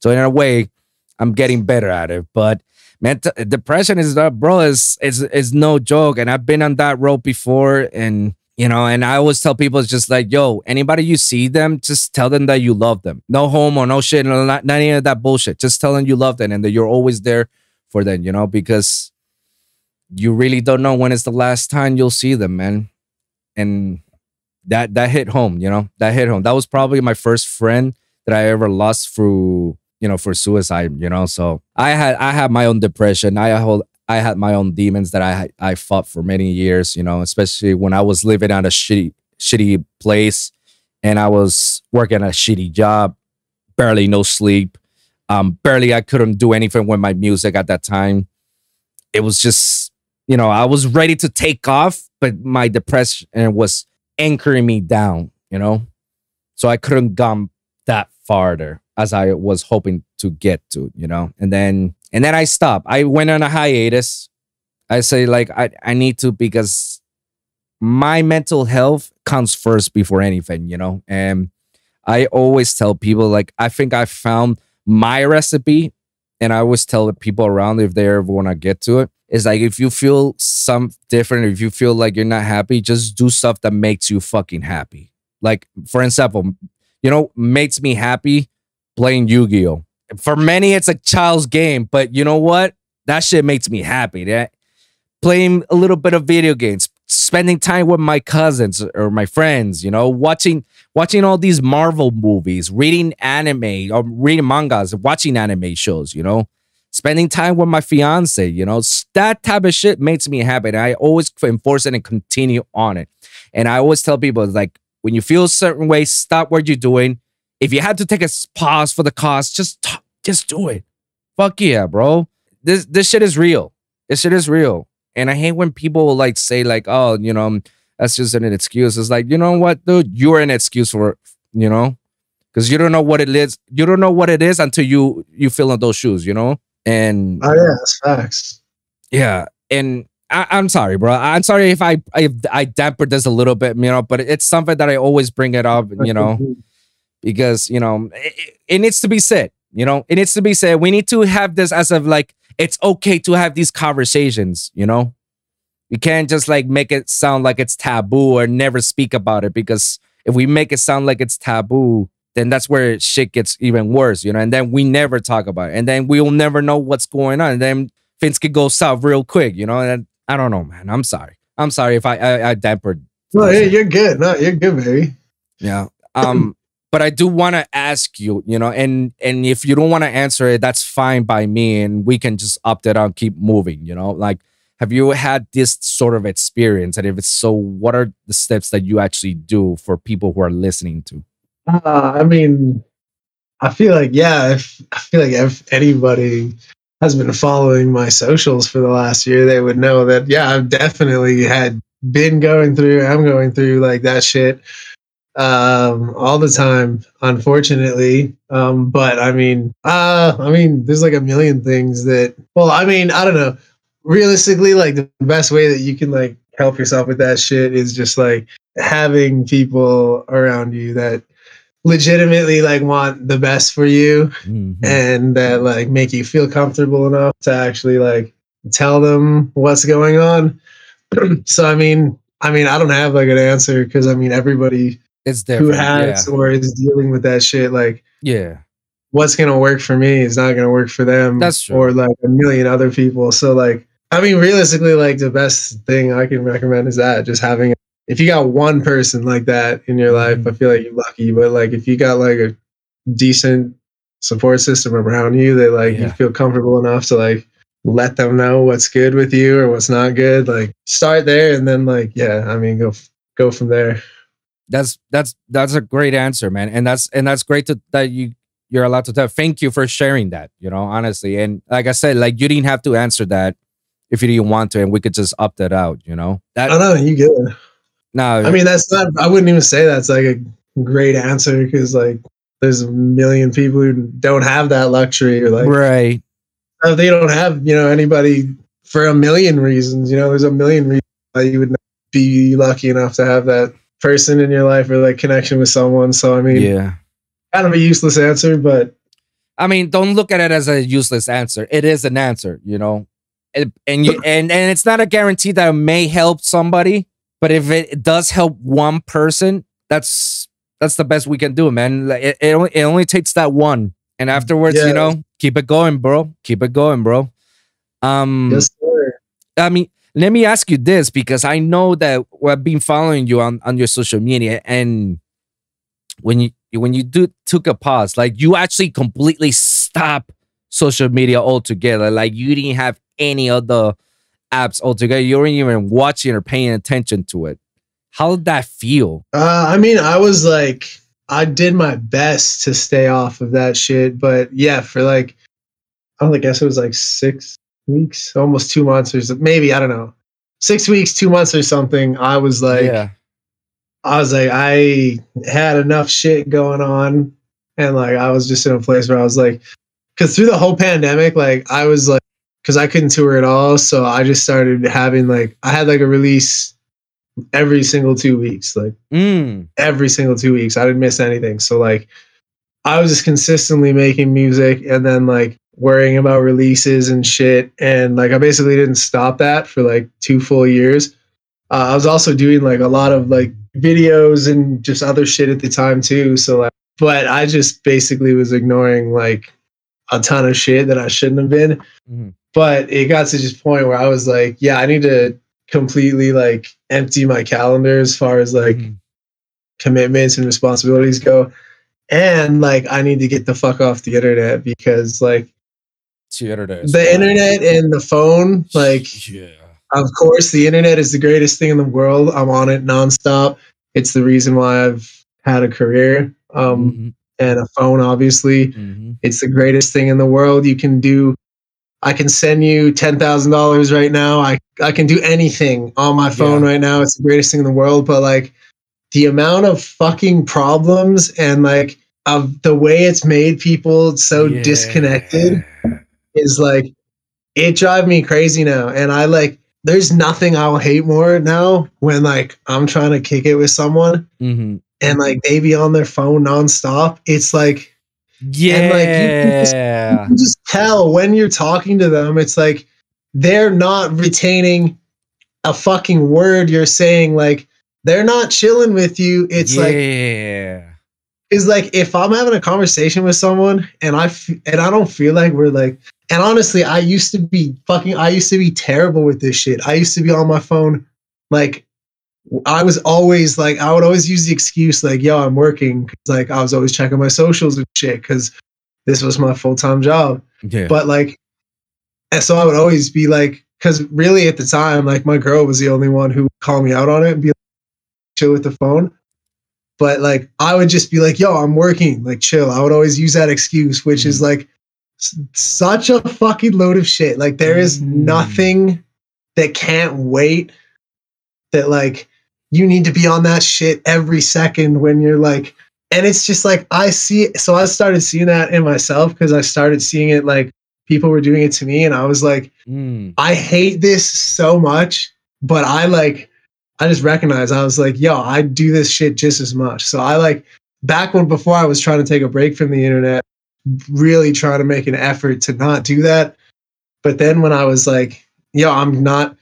Speaker 2: So in a way, I'm getting better at it. But mental depression is uh, bro is is is no joke. And I've been on that road before. And you know, and I always tell people it's just like, yo, anybody you see them, just tell them that you love them. No homo, no shit, no, not, not any of that bullshit. Just tell them you love them and that you're always there for them, you know, because you really don't know when it's the last time you'll see them, man. And that that hit home, you know, that hit home. That was probably my first friend that I ever lost through, you know, for suicide, you know. So I had I had my own depression. I hold I had my own demons that I I fought for many years, you know, especially when I was living at a shitty shitty place and I was working a shitty job, barely no sleep. Um, barely I couldn't do anything with my music at that time. It was just, you know, I was ready to take off, but my depression was anchoring me down, you know? So I couldn't come that farther as I was hoping to get to, you know? And then and then I stopped. I went on a hiatus. I say like I, I need to because my mental health comes first before anything, you know? And I always tell people like I think I found my recipe and I always tell the people around if they ever want to get to it is like if you feel some different, or if you feel like you're not happy, just do stuff that makes you fucking happy. Like for example, you know, makes me happy playing Yu-Gi-Oh. For many, it's a child's game, but you know what? That shit makes me happy. That playing a little bit of video games, spending time with my cousins or my friends, you know, watching watching all these Marvel movies, reading anime or reading mangas, watching anime shows, you know spending time with my fiance, you know, that type of shit makes me happy. And I always enforce it and continue on it. And I always tell people, like, when you feel a certain way, stop what you're doing. If you had to take a pause for the cause, just just do it. fuck yeah, bro. This this shit is real. This shit is real. And I hate when people like say like, oh, you know, that's just an excuse. It's like, you know what, dude, you're an excuse for, you know, because you don't know what it is. You don't know what it is until you you feel in those shoes, you know. And
Speaker 1: oh yeah, that's facts.
Speaker 2: Yeah, and I, am sorry, bro. I'm sorry if I, I I dampered this a little bit, you know, but it's something that I always bring it up, you know, because you know it, it needs to be said. You know, it needs to be said. We need to have this as of like it's okay to have these conversations. You know, we can't just like make it sound like it's taboo or never speak about it because if we make it sound like it's taboo, then that's where shit gets even worse, you know. And then we never talk about it, and then we'll never know what's going on. And then things could go south real quick, you know. And I don't know, man. I'm sorry. I'm sorry if I I, I dampered.
Speaker 1: No, hey, you're good. No, you're good, baby.
Speaker 2: Yeah. Um, [laughs] but I do want to ask you, you know, and and if you don't want to answer it, that's fine by me, and we can just opt it out, keep moving. You know, like have you had this sort of experience? And if it's so, what are the steps that you actually do for people who are listening to?
Speaker 1: Uh, I mean, I feel like yeah, if I feel like if anybody has been following my socials for the last year, they would know that yeah, I've definitely had been going through, I'm going through like that shit um, all the time, unfortunately. Um, but I mean, uh, I mean, there's like a million things that. Well, I mean, I don't know. Realistically, like the best way that you can like help yourself with that shit is just like having people around you that legitimately like want the best for you mm-hmm. and that like make you feel comfortable enough to actually like tell them what's going on. [clears throat] so I mean, I mean, I don't have like an answer because I mean everybody
Speaker 2: it's different.
Speaker 1: Who has yeah. or is dealing with that shit like
Speaker 2: yeah.
Speaker 1: What's gonna work for me is not gonna work for them.
Speaker 2: That's true.
Speaker 1: Or like a million other people. So like I mean realistically like the best thing I can recommend is that just having if you got one person like that in your life, mm-hmm. I feel like you're lucky. But like if you got like a decent support system around you that like yeah. you feel comfortable enough to like let them know what's good with you or what's not good, like start there and then like yeah, I mean go go from there.
Speaker 2: That's that's that's a great answer, man. And that's and that's great to, that you you're allowed to tell. Thank you for sharing that, you know, honestly. And like I said, like you didn't have to answer that if you didn't want to, and we could just opt it out, you know.
Speaker 1: That, I know you get it.
Speaker 2: No,
Speaker 1: I mean that's not. I wouldn't even say that's like a great answer because like there's a million people who don't have that luxury or like
Speaker 2: right.
Speaker 1: Uh, they don't have you know anybody for a million reasons. You know, there's a million reasons why you would be lucky enough to have that person in your life or like connection with someone. So I mean,
Speaker 2: yeah,
Speaker 1: kind of a useless answer, but
Speaker 2: I mean, don't look at it as a useless answer. It is an answer, you know, and and you and and it's not a guarantee that it may help somebody but if it does help one person, that's that's the best we can do, man. Like, it, it, only, it only takes that one. And afterwards, yeah. you know, keep it going, bro. Keep it going, bro. Um yes, sir. I mean, let me ask you this because I know that I've been following you on, on your social media and when you when you do took a pause, like you actually completely stop social media altogether. Like you didn't have any other apps altogether. You weren't even watching or paying attention to it. How did that feel?
Speaker 1: Uh, I mean, I was like, I did my best to stay off of that shit, but yeah, for like, I don't know, I guess it was like six weeks, almost two months, or maybe I don't know, six weeks, two months or something. I was like, yeah. I was like, I had enough shit going on, and like, I was just in a place where I was like, because through the whole pandemic, like, I was like because I couldn't tour at all. So I just started having like I had like a release every single two weeks, like
Speaker 2: mm.
Speaker 1: every single two weeks. I didn't miss anything. So like I was just consistently making music and then like worrying about releases and shit. And like I basically didn't stop that for like two full years. Uh, I was also doing like a lot of like videos and just other shit at the time too. So like, but I just basically was ignoring like a ton of shit that I shouldn't have been. Mm-hmm but it got to this point where I was like, yeah, I need to completely like empty my calendar as far as like mm-hmm. commitments and responsibilities go. And like I need to get the fuck off the internet because like
Speaker 2: the internet,
Speaker 1: the internet and the phone, like
Speaker 2: yeah.
Speaker 1: Of course, the internet is the greatest thing in the world. I'm on it nonstop. It's the reason why I've had a career. Um, mm-hmm. And a phone obviously mm-hmm. it's the greatest thing in the world you can do i can send you $10000 right now i, I can do anything on my phone yeah. right now it's the greatest thing in the world but like the amount of fucking problems and like of the way it's made people so yeah. disconnected is like it drive me crazy now and i like there's nothing i'll hate more now when like i'm trying to kick it with someone mm-hmm. And like they be on their phone nonstop it's like
Speaker 2: yeah and, like you
Speaker 1: can, just, you can just tell when you're talking to them it's like they're not retaining a fucking word you're saying like they're not chilling with you. It's yeah. like
Speaker 2: yeah.
Speaker 1: It's like if I'm having a conversation with someone and I f- and I don't feel like we're like and honestly, I used to be fucking I used to be terrible with this shit. I used to be on my phone like I was always like I would always use the excuse like yo, I'm working like I was always checking my socials and shit cuz this was my full-time job. Yeah. But like and so I would always be like cuz really at the time like my girl was the only one who would call me out on it and be like, chill with the phone. But like I would just be like, yo, I'm working, like chill. I would always use that excuse, which mm. is like s- such a fucking load of shit. Like there is mm. nothing that can't wait that like you need to be on that shit every second when you're like and it's just like I see it. So I started seeing that in myself because I started seeing it like people were doing it to me and I was like, mm. I hate this so much, but I like I just recognized I was like, yo, I do this shit just as much. So I like back when before I was trying to take a break from the internet, really trying to make an effort to not do that. But then when I was like, yo, I'm not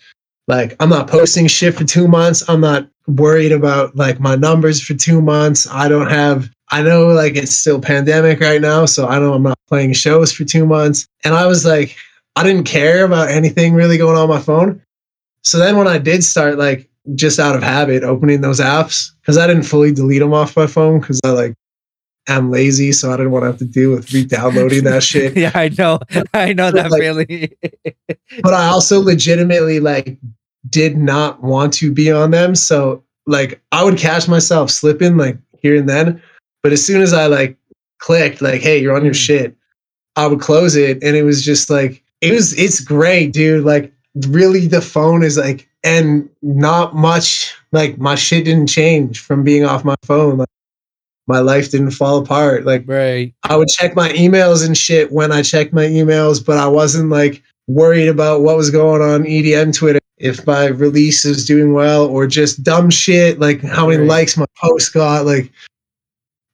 Speaker 1: like I'm not posting shit for two months. I'm not worried about like my numbers for two months. I don't have I know like it's still pandemic right now, so I know I'm not playing shows for two months. And I was like, I didn't care about anything really going on my phone. So then when I did start like just out of habit opening those apps because I didn't fully delete them off my phone because I like am lazy, so I didn't want to have to deal with re-downloading that [laughs] shit.
Speaker 2: yeah, I know, I know that
Speaker 1: like,
Speaker 2: feeling. [laughs]
Speaker 1: but I also legitimately like did not want to be on them, so like I would catch myself slipping like here and then, but as soon as I like clicked like, "Hey, you're on your mm. shit," I would close it, and it was just like it was. It's great, dude. Like really, the phone is like and not much like my shit didn't change from being off my phone like my life didn't fall apart like
Speaker 2: right
Speaker 1: i would check my emails and shit when i checked my emails but i wasn't like worried about what was going on edm twitter if my release is doing well or just dumb shit like how many right. likes my post got like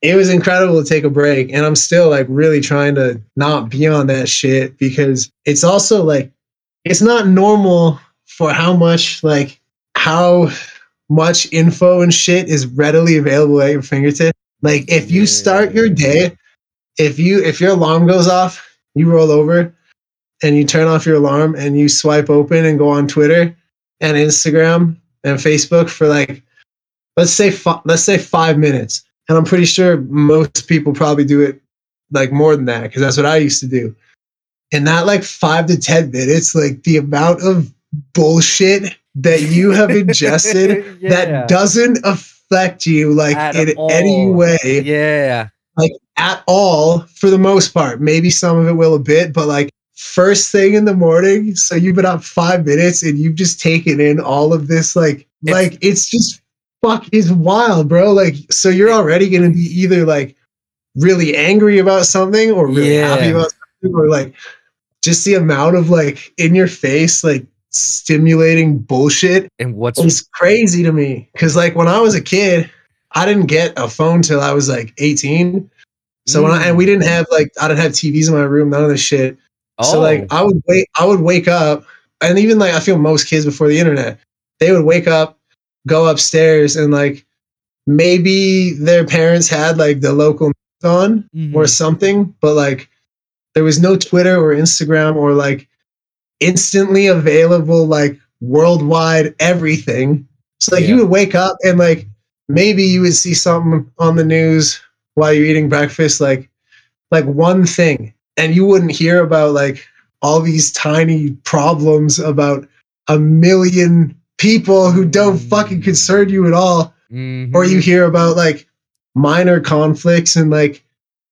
Speaker 1: it was incredible to take a break and i'm still like really trying to not be on that shit because it's also like it's not normal for how much like how much info and shit is readily available at your fingertip. Like if you start your day, if you if your alarm goes off, you roll over and you turn off your alarm and you swipe open and go on Twitter and Instagram and Facebook for like let's say fi- let's say 5 minutes. And I'm pretty sure most people probably do it like more than that because that's what I used to do. And that like 5 to 10 minutes like the amount of bullshit that you have [laughs] ingested yeah. that doesn't affect you like at in all. any way.
Speaker 2: Yeah.
Speaker 1: Like at all for the most part. Maybe some of it will a bit, but like first thing in the morning. So you've been up five minutes and you've just taken in all of this. Like, it's, like it's just fuck is wild, bro. Like, so you're already gonna be either like really angry about something or really yeah. happy about something, or like just the amount of like in your face, like stimulating bullshit.
Speaker 2: And what's
Speaker 1: it's crazy to me because like when I was a kid, I didn't get a phone till I was like 18. So mm. when I and we didn't have like I didn't have TVs in my room, none of this shit. Oh. So like oh. I would wait, I would wake up, and even like I feel most kids before the internet, they would wake up, go upstairs, and like maybe their parents had like the local on mm-hmm. or something, but like there was no Twitter or Instagram or like instantly available, like worldwide everything. So like yeah. you would wake up and like maybe you would see something on the news while you're eating breakfast, like like one thing, and you wouldn't hear about like all these tiny problems about a million people who don't fucking mm. concern you at all. Mm-hmm. Or you hear about like minor conflicts and like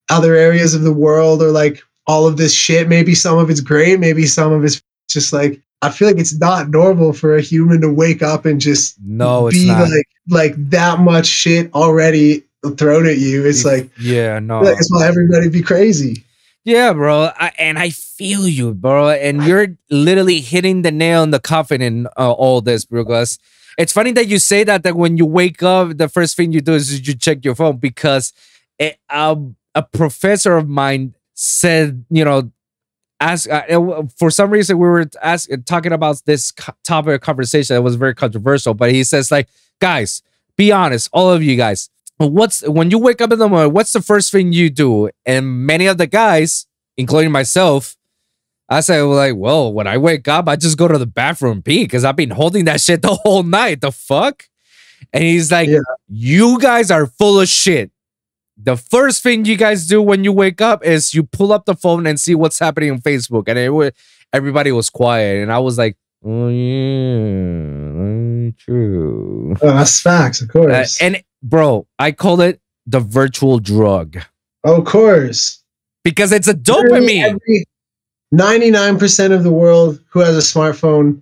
Speaker 1: other areas of the world or like all of this shit. Maybe some of it's great, maybe some of it's just like I feel like it's not normal for a human to wake up and just
Speaker 2: no,
Speaker 1: be like like that much shit already thrown at you. It's like
Speaker 2: yeah, no,
Speaker 1: it's why everybody be crazy.
Speaker 2: Yeah, bro, I, and I feel you, bro, and you're literally hitting the nail in the coffin in uh, all this, bro. Because it's funny that you say that that when you wake up, the first thing you do is you check your phone because it, um, a professor of mine said, you know, ask uh, for some reason we were ask, talking about this topic of conversation that was very controversial, but he says like, guys, be honest, all of you guys, what's when you wake up in the morning, what's the first thing you do? And many of the guys, including myself, I say like, well, when I wake up, I just go to the bathroom pee because I've been holding that shit the [laughs] whole night. The fuck? And he's like, yeah. you guys are full of shit. The first thing you guys do when you wake up is you pull up the phone and see what's happening on Facebook. And it, everybody was quiet. And I was like, oh, yeah, true.
Speaker 1: Oh, that's facts, of course.
Speaker 2: Uh, and bro, I call it the virtual drug.
Speaker 1: Of course.
Speaker 2: Because it's a dopamine.
Speaker 1: 99% of the world who has a smartphone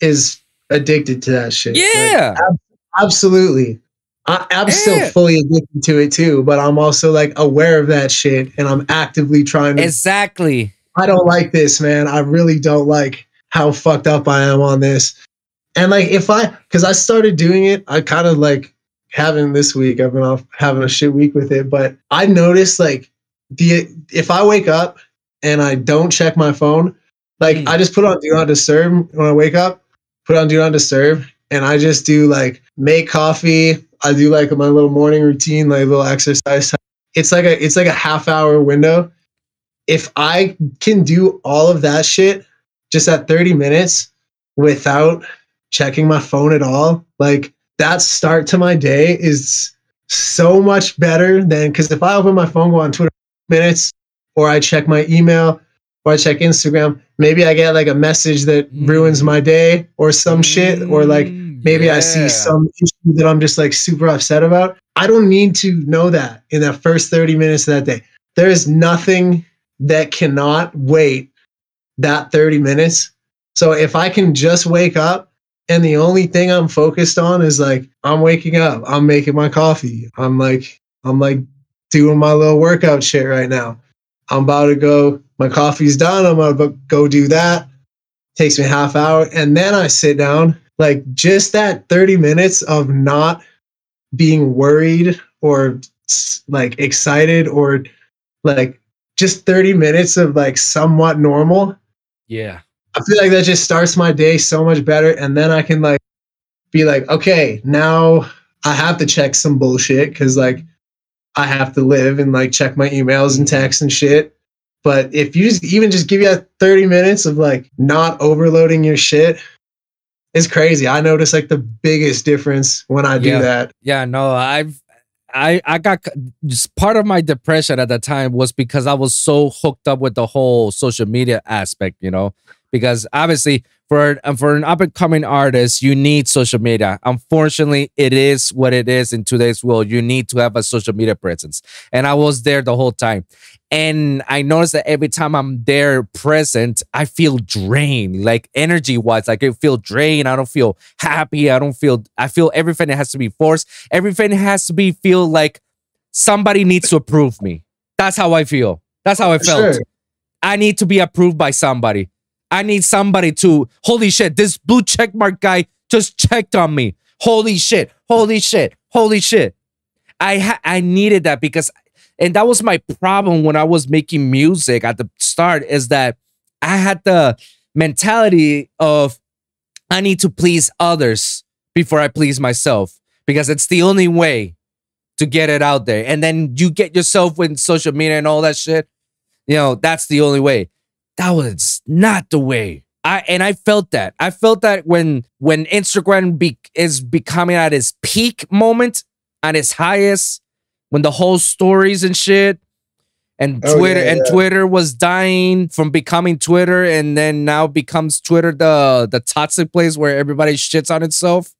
Speaker 1: is addicted to that shit.
Speaker 2: Yeah. Like, ab-
Speaker 1: absolutely. I, am yeah. still fully addicted to it too, but I'm also like aware of that shit and I'm actively trying to.
Speaker 2: Exactly.
Speaker 1: I don't like this, man. I really don't like how fucked up I am on this. And like, if I, because I started doing it, I kind of like having this week. I've been off having a shit week with it, but I noticed like the if I wake up and I don't check my phone, like mm. I just put on do not disturb when I wake up, put on do not disturb, and I just do like make coffee. I do like my little morning routine, like little exercise. It's like a it's like a half hour window. If I can do all of that shit just at 30 minutes without checking my phone at all, like that start to my day is so much better than because if I open my phone, go on Twitter minutes, or I check my email, or I check Instagram, maybe I get like a message that mm. ruins my day or some mm. shit, or like mm, maybe yeah. I see some issue that I'm just like super upset about. I don't need to know that in that first 30 minutes of that day. There is nothing that cannot wait that 30 minutes. So if I can just wake up and the only thing I'm focused on is like I'm waking up, I'm making my coffee, I'm like I'm like doing my little workout shit right now. I'm about to go. My coffee's done. I'm about to go do that. Takes me half hour, and then I sit down. Like just that 30 minutes of not being worried or like excited or like just 30 minutes of like somewhat normal.
Speaker 2: Yeah.
Speaker 1: I feel like that just starts my day so much better. And then I can like be like, okay, now I have to check some bullshit because like I have to live and like check my emails and texts and shit. But if you just even just give you that 30 minutes of like not overloading your shit, it's crazy. I notice like the biggest difference when I do
Speaker 2: yeah.
Speaker 1: that.
Speaker 2: Yeah, no, I've I I got just part of my depression at the time was because I was so hooked up with the whole social media aspect, you know because obviously for um, for an up and coming artist, you need social media. Unfortunately, it is what it is in today's world. You need to have a social media presence, and I was there the whole time. And I noticed that every time I'm there present, I feel drained, like energy wise. Like I feel drained. I don't feel happy. I don't feel. I feel everything has to be forced. Everything has to be feel like somebody needs to approve me. That's how I feel. That's how I felt. Sure. I need to be approved by somebody. I need somebody to, holy shit, this blue check mark guy just checked on me. Holy shit, holy shit, holy shit. I ha- I needed that because, and that was my problem when I was making music at the start is that I had the mentality of I need to please others before I please myself because it's the only way to get it out there. And then you get yourself with social media and all that shit. You know, that's the only way that was not the way. I and I felt that. I felt that when when Instagram be, is becoming at its peak moment, at its highest, when the whole stories and shit, and oh, Twitter yeah, and yeah. Twitter was dying from becoming Twitter, and then now becomes Twitter the the toxic place where everybody shits on itself,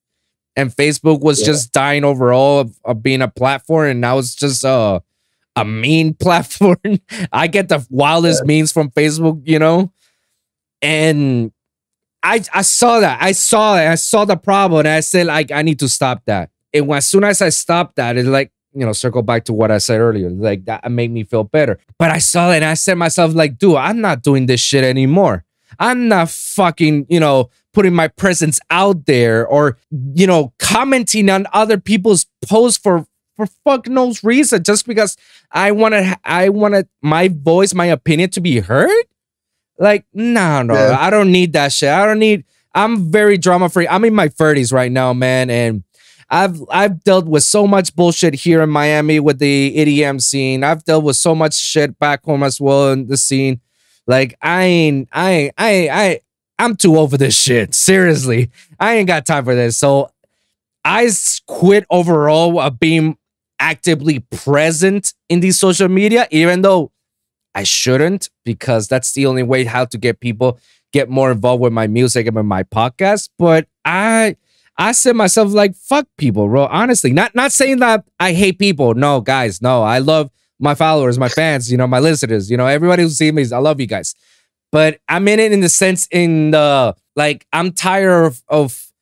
Speaker 2: and Facebook was yeah. just dying overall of, of being a platform, and now it's just uh a mean [laughs] platform. I get the wildest yeah. memes from Facebook, you know, and I I saw that. I saw it. I saw the problem, and I said like I need to stop that. And when, as soon as I stopped that, it's like you know, circle back to what I said earlier. Like that made me feel better. But I saw it and I said myself, like, dude, I'm not doing this shit anymore. I'm not fucking, you know, putting my presence out there or, you know, commenting on other people's posts for for fuck knows reason just because I wanted I wanted my voice, my opinion to be heard. Like, no, no, yeah. I don't need that shit. I don't need I'm very drama free. I'm in my 30s right now, man, and I've I've dealt with so much bullshit here in Miami with the EDM scene. I've dealt with so much shit back home as well in the scene. Like I ain't I ain't I ain't, I I'm too over this shit. Seriously. I ain't got time for this. So I quit overall of being actively present in these social media, even though I shouldn't, because that's the only way how to get people get more involved with my music and with my podcast. But I I said myself like fuck people, bro. Honestly, not not saying that I hate people. No, guys, no. I love my followers, my fans, you know, my listeners, you know, everybody who sees me. I love you guys. But I'm in it in the sense in the like I'm tired of of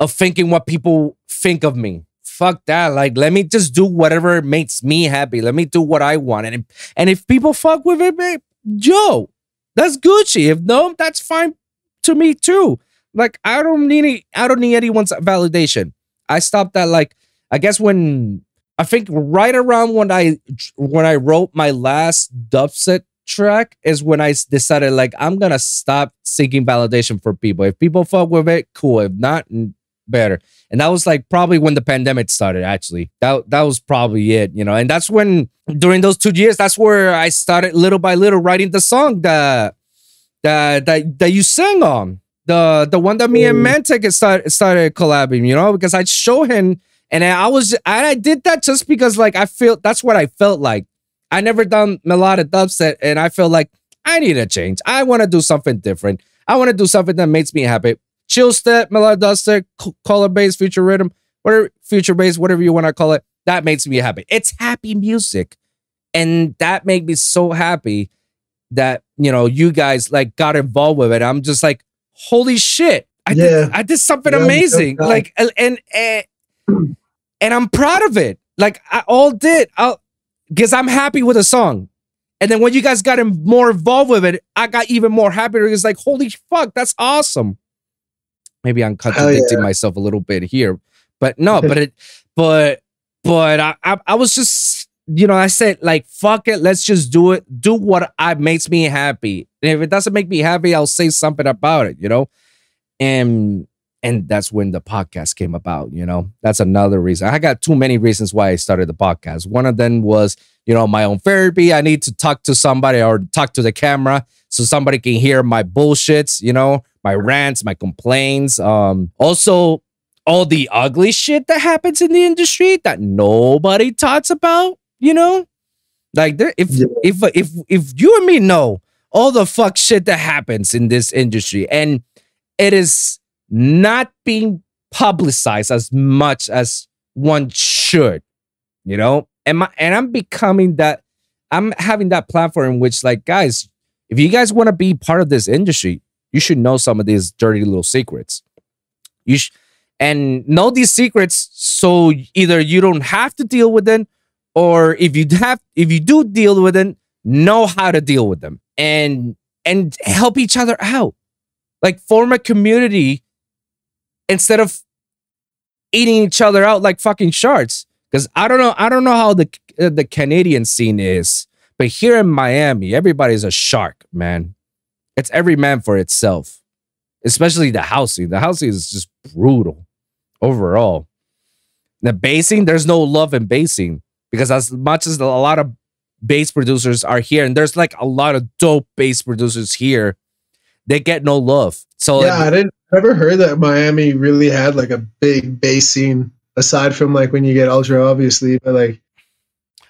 Speaker 2: of thinking what people think of me. Fuck that. Like, let me just do whatever makes me happy. Let me do what I want. And and if people fuck with it, Joe, that's Gucci. If no, that's fine to me too. Like I don't need any, I don't need anyone's validation. I stopped that like I guess when I think right around when I when I wrote my last dubstep track is when I decided like I'm gonna stop seeking validation for people. If people fuck with it, cool. If not, better. And that was like probably when the pandemic started. Actually, that that was probably it. You know, and that's when during those two years, that's where I started little by little writing the song that that that that you sang on the the one that me and mm. Mantic started started collabing, you know, because I show him and I was and I did that just because like I feel that's what I felt like. I never done melodic dubstep and I feel like I need a change. I want to do something different. I want to do something that makes me happy. Chill step, melodic dubstep, color bass, future rhythm, whatever future bass, whatever you want to call it. That makes me happy. It's happy music. And that made me so happy that, you know, you guys like got involved with it. I'm just like, holy shit, I yeah. did I did something yeah, amazing. Like and, and and and I'm proud of it. Like I all did. I because I'm happy with the song. And then when you guys got more involved with it, I got even more happy. It's like, holy fuck, that's awesome. Maybe I'm contradicting yeah. myself a little bit here, but no, but [laughs] it, but, but I, I, I was just, you know, I said like, fuck it, let's just do it. Do what I makes me happy. And if it doesn't make me happy, I'll say something about it, you know? And and that's when the podcast came about, you know? That's another reason. I got too many reasons why I started the podcast. One of them was, you know, my own therapy. I need to talk to somebody or talk to the camera so somebody can hear my bullshits, you know, my rants, my complaints. Um also all the ugly shit that happens in the industry that nobody talks about, you know? Like there if yeah. if if if you and me know all the fuck shit that happens in this industry. And it is not being publicized as much as one should, you know? And my, and I'm becoming that I'm having that platform in which like guys, if you guys want to be part of this industry, you should know some of these dirty little secrets. You sh- and know these secrets so either you don't have to deal with them or if you have if you do deal with them, know how to deal with them and and help each other out. Like form a community instead of eating each other out like fucking sharks. Because I don't know, I don't know how the uh, the Canadian scene is, but here in Miami, everybody's a shark, man. It's every man for itself, especially the housing. The housing is just brutal overall. The basing, there's no love in basing because as much as a lot of bass producers are here, and there's like a lot of dope bass producers here. They get no love. So
Speaker 1: yeah, like, I didn't ever heard that Miami really had like a big bass scene aside from like when you get Ultra, obviously, but like.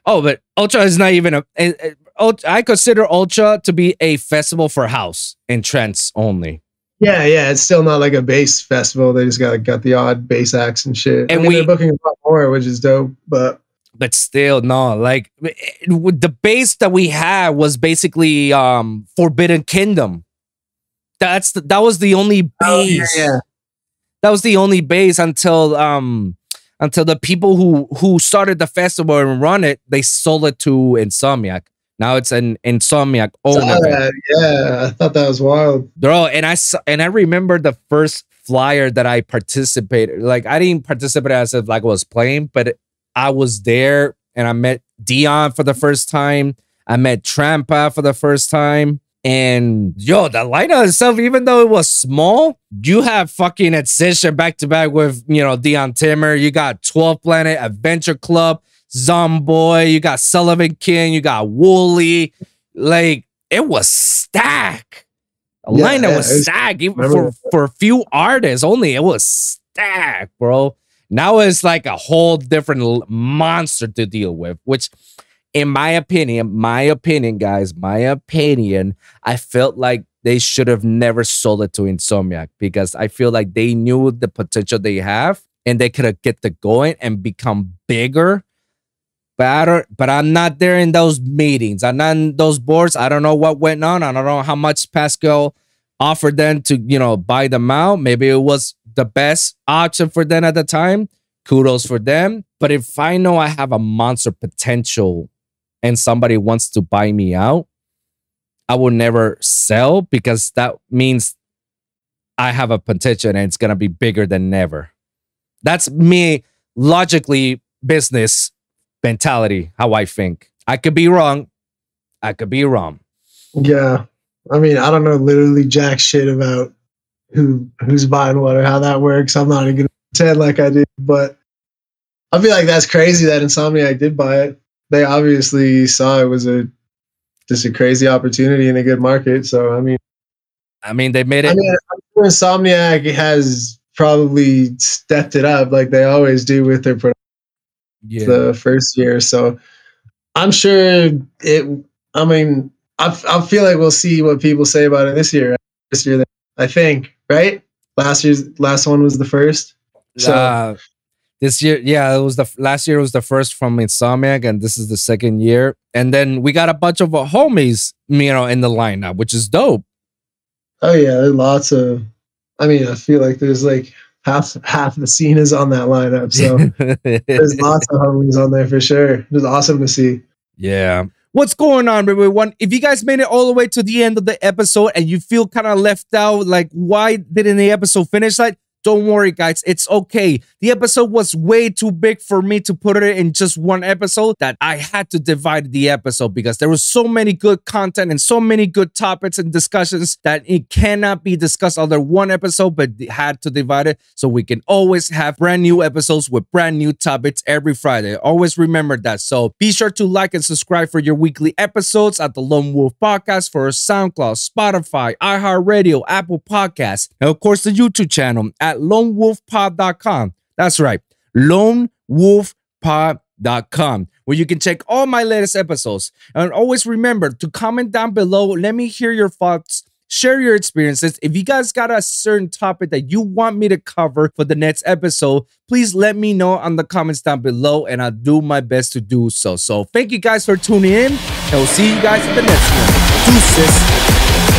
Speaker 2: Oh, but Ultra is not even a. a, a I consider Ultra to be a festival for house and trance only.
Speaker 1: Yeah, yeah, it's still not like a bass festival. They just got got the odd bass acts and shit.
Speaker 2: And I mean, we
Speaker 1: are booking a lot more, which is dope. But
Speaker 2: but still, no. Like the base that we had was basically um Forbidden Kingdom. That's the, that was the only base. Oh, yeah, yeah. That was the only base until um until the people who who started the festival and run it, they sold it to Insomniac. Now it's an Insomniac owner.
Speaker 1: Yeah, I thought that was wild,
Speaker 2: bro. And I saw, and I remember the first flyer that I participated. Like I didn't participate as if like I was playing, but I was there and I met Dion for the first time. I met Trampa for the first time. And yo, the lineup itself, even though it was small, you have fucking Excision back to back with, you know, Dion Timmer. You got 12th Planet, Adventure Club, Zomboy. You got Sullivan King. You got Wooli. Like, it was stacked. The yeah, lineup yeah, was stacked. Even for, for a few artists only, it was stacked, bro. Now it's like a whole different monster to deal with, which in my opinion, my opinion, guys, my opinion, I felt like they should have never sold it to Insomniac because I feel like they knew the potential they have and they could have get the going and become bigger. But, I don't, but I'm not there in those meetings. I'm not in those boards. I don't know what went on. I don't know how much Pascal offered them to, you know, buy them out. Maybe it was the best option for them at the time. Kudos for them. But if I know I have a monster potential and somebody wants to buy me out, I will never sell because that means I have a potential and it's going to be bigger than ever. That's me logically business mentality, how I think. I could be wrong. I could be wrong.
Speaker 1: Yeah. I mean, I don't know literally jack shit about who who's buying what or how that works. I'm not even gonna pretend like I do, but I feel like that's crazy that Insomniac did buy it they obviously saw it was a just a crazy opportunity in a good market. So I mean,
Speaker 2: I mean they made it. I mean,
Speaker 1: Insomniac has probably stepped it up like they always do with their production yeah. the first year. So I'm sure it. I mean, I, I feel like we'll see what people say about it this year. This year, I think, right? Last year's last one was the first. So uh,
Speaker 2: this year yeah it was the last year was the first from insomniac and this is the second year. And then we got a bunch of uh, homies you know in the lineup which is dope.
Speaker 1: Oh yeah there's lots of i mean i feel like there's like half half the scene is on that lineup so [laughs] there's lots of homies on there for sure. It's awesome to see.
Speaker 2: Yeah. What's going on, everyone? If you guys made it all the way to the end of the episode and you feel kind of left out, like why didn't the episode finish? Like don't worry, guys. It's okay. The episode was way too big for me to put it in just one episode that I had to divide the episode because there was so many good content and so many good topics and discussions that it cannot be discussed under one episode, but had to divide it so we can always have brand new episodes with brand new topics every Friday. Always remember that. So be sure to like and subscribe for your weekly episodes at the Lone Wolv Podcast for SoundCloud, Spotify, iHeartRadio, Apple Podcasts, and of course the YouTube channel at at lonewolfpod.com. That's right, lonewolfpod.com, where you can check all my latest episodes. And always remember to comment down below. Let me hear your thoughts. Share your experiences. If you guys got a certain topic that you want me to cover for the next episode, please let me know on the comments down below and I'll do my best to do so. So thank you guys for tuning in and we'll see you guys in the next one. Deuces.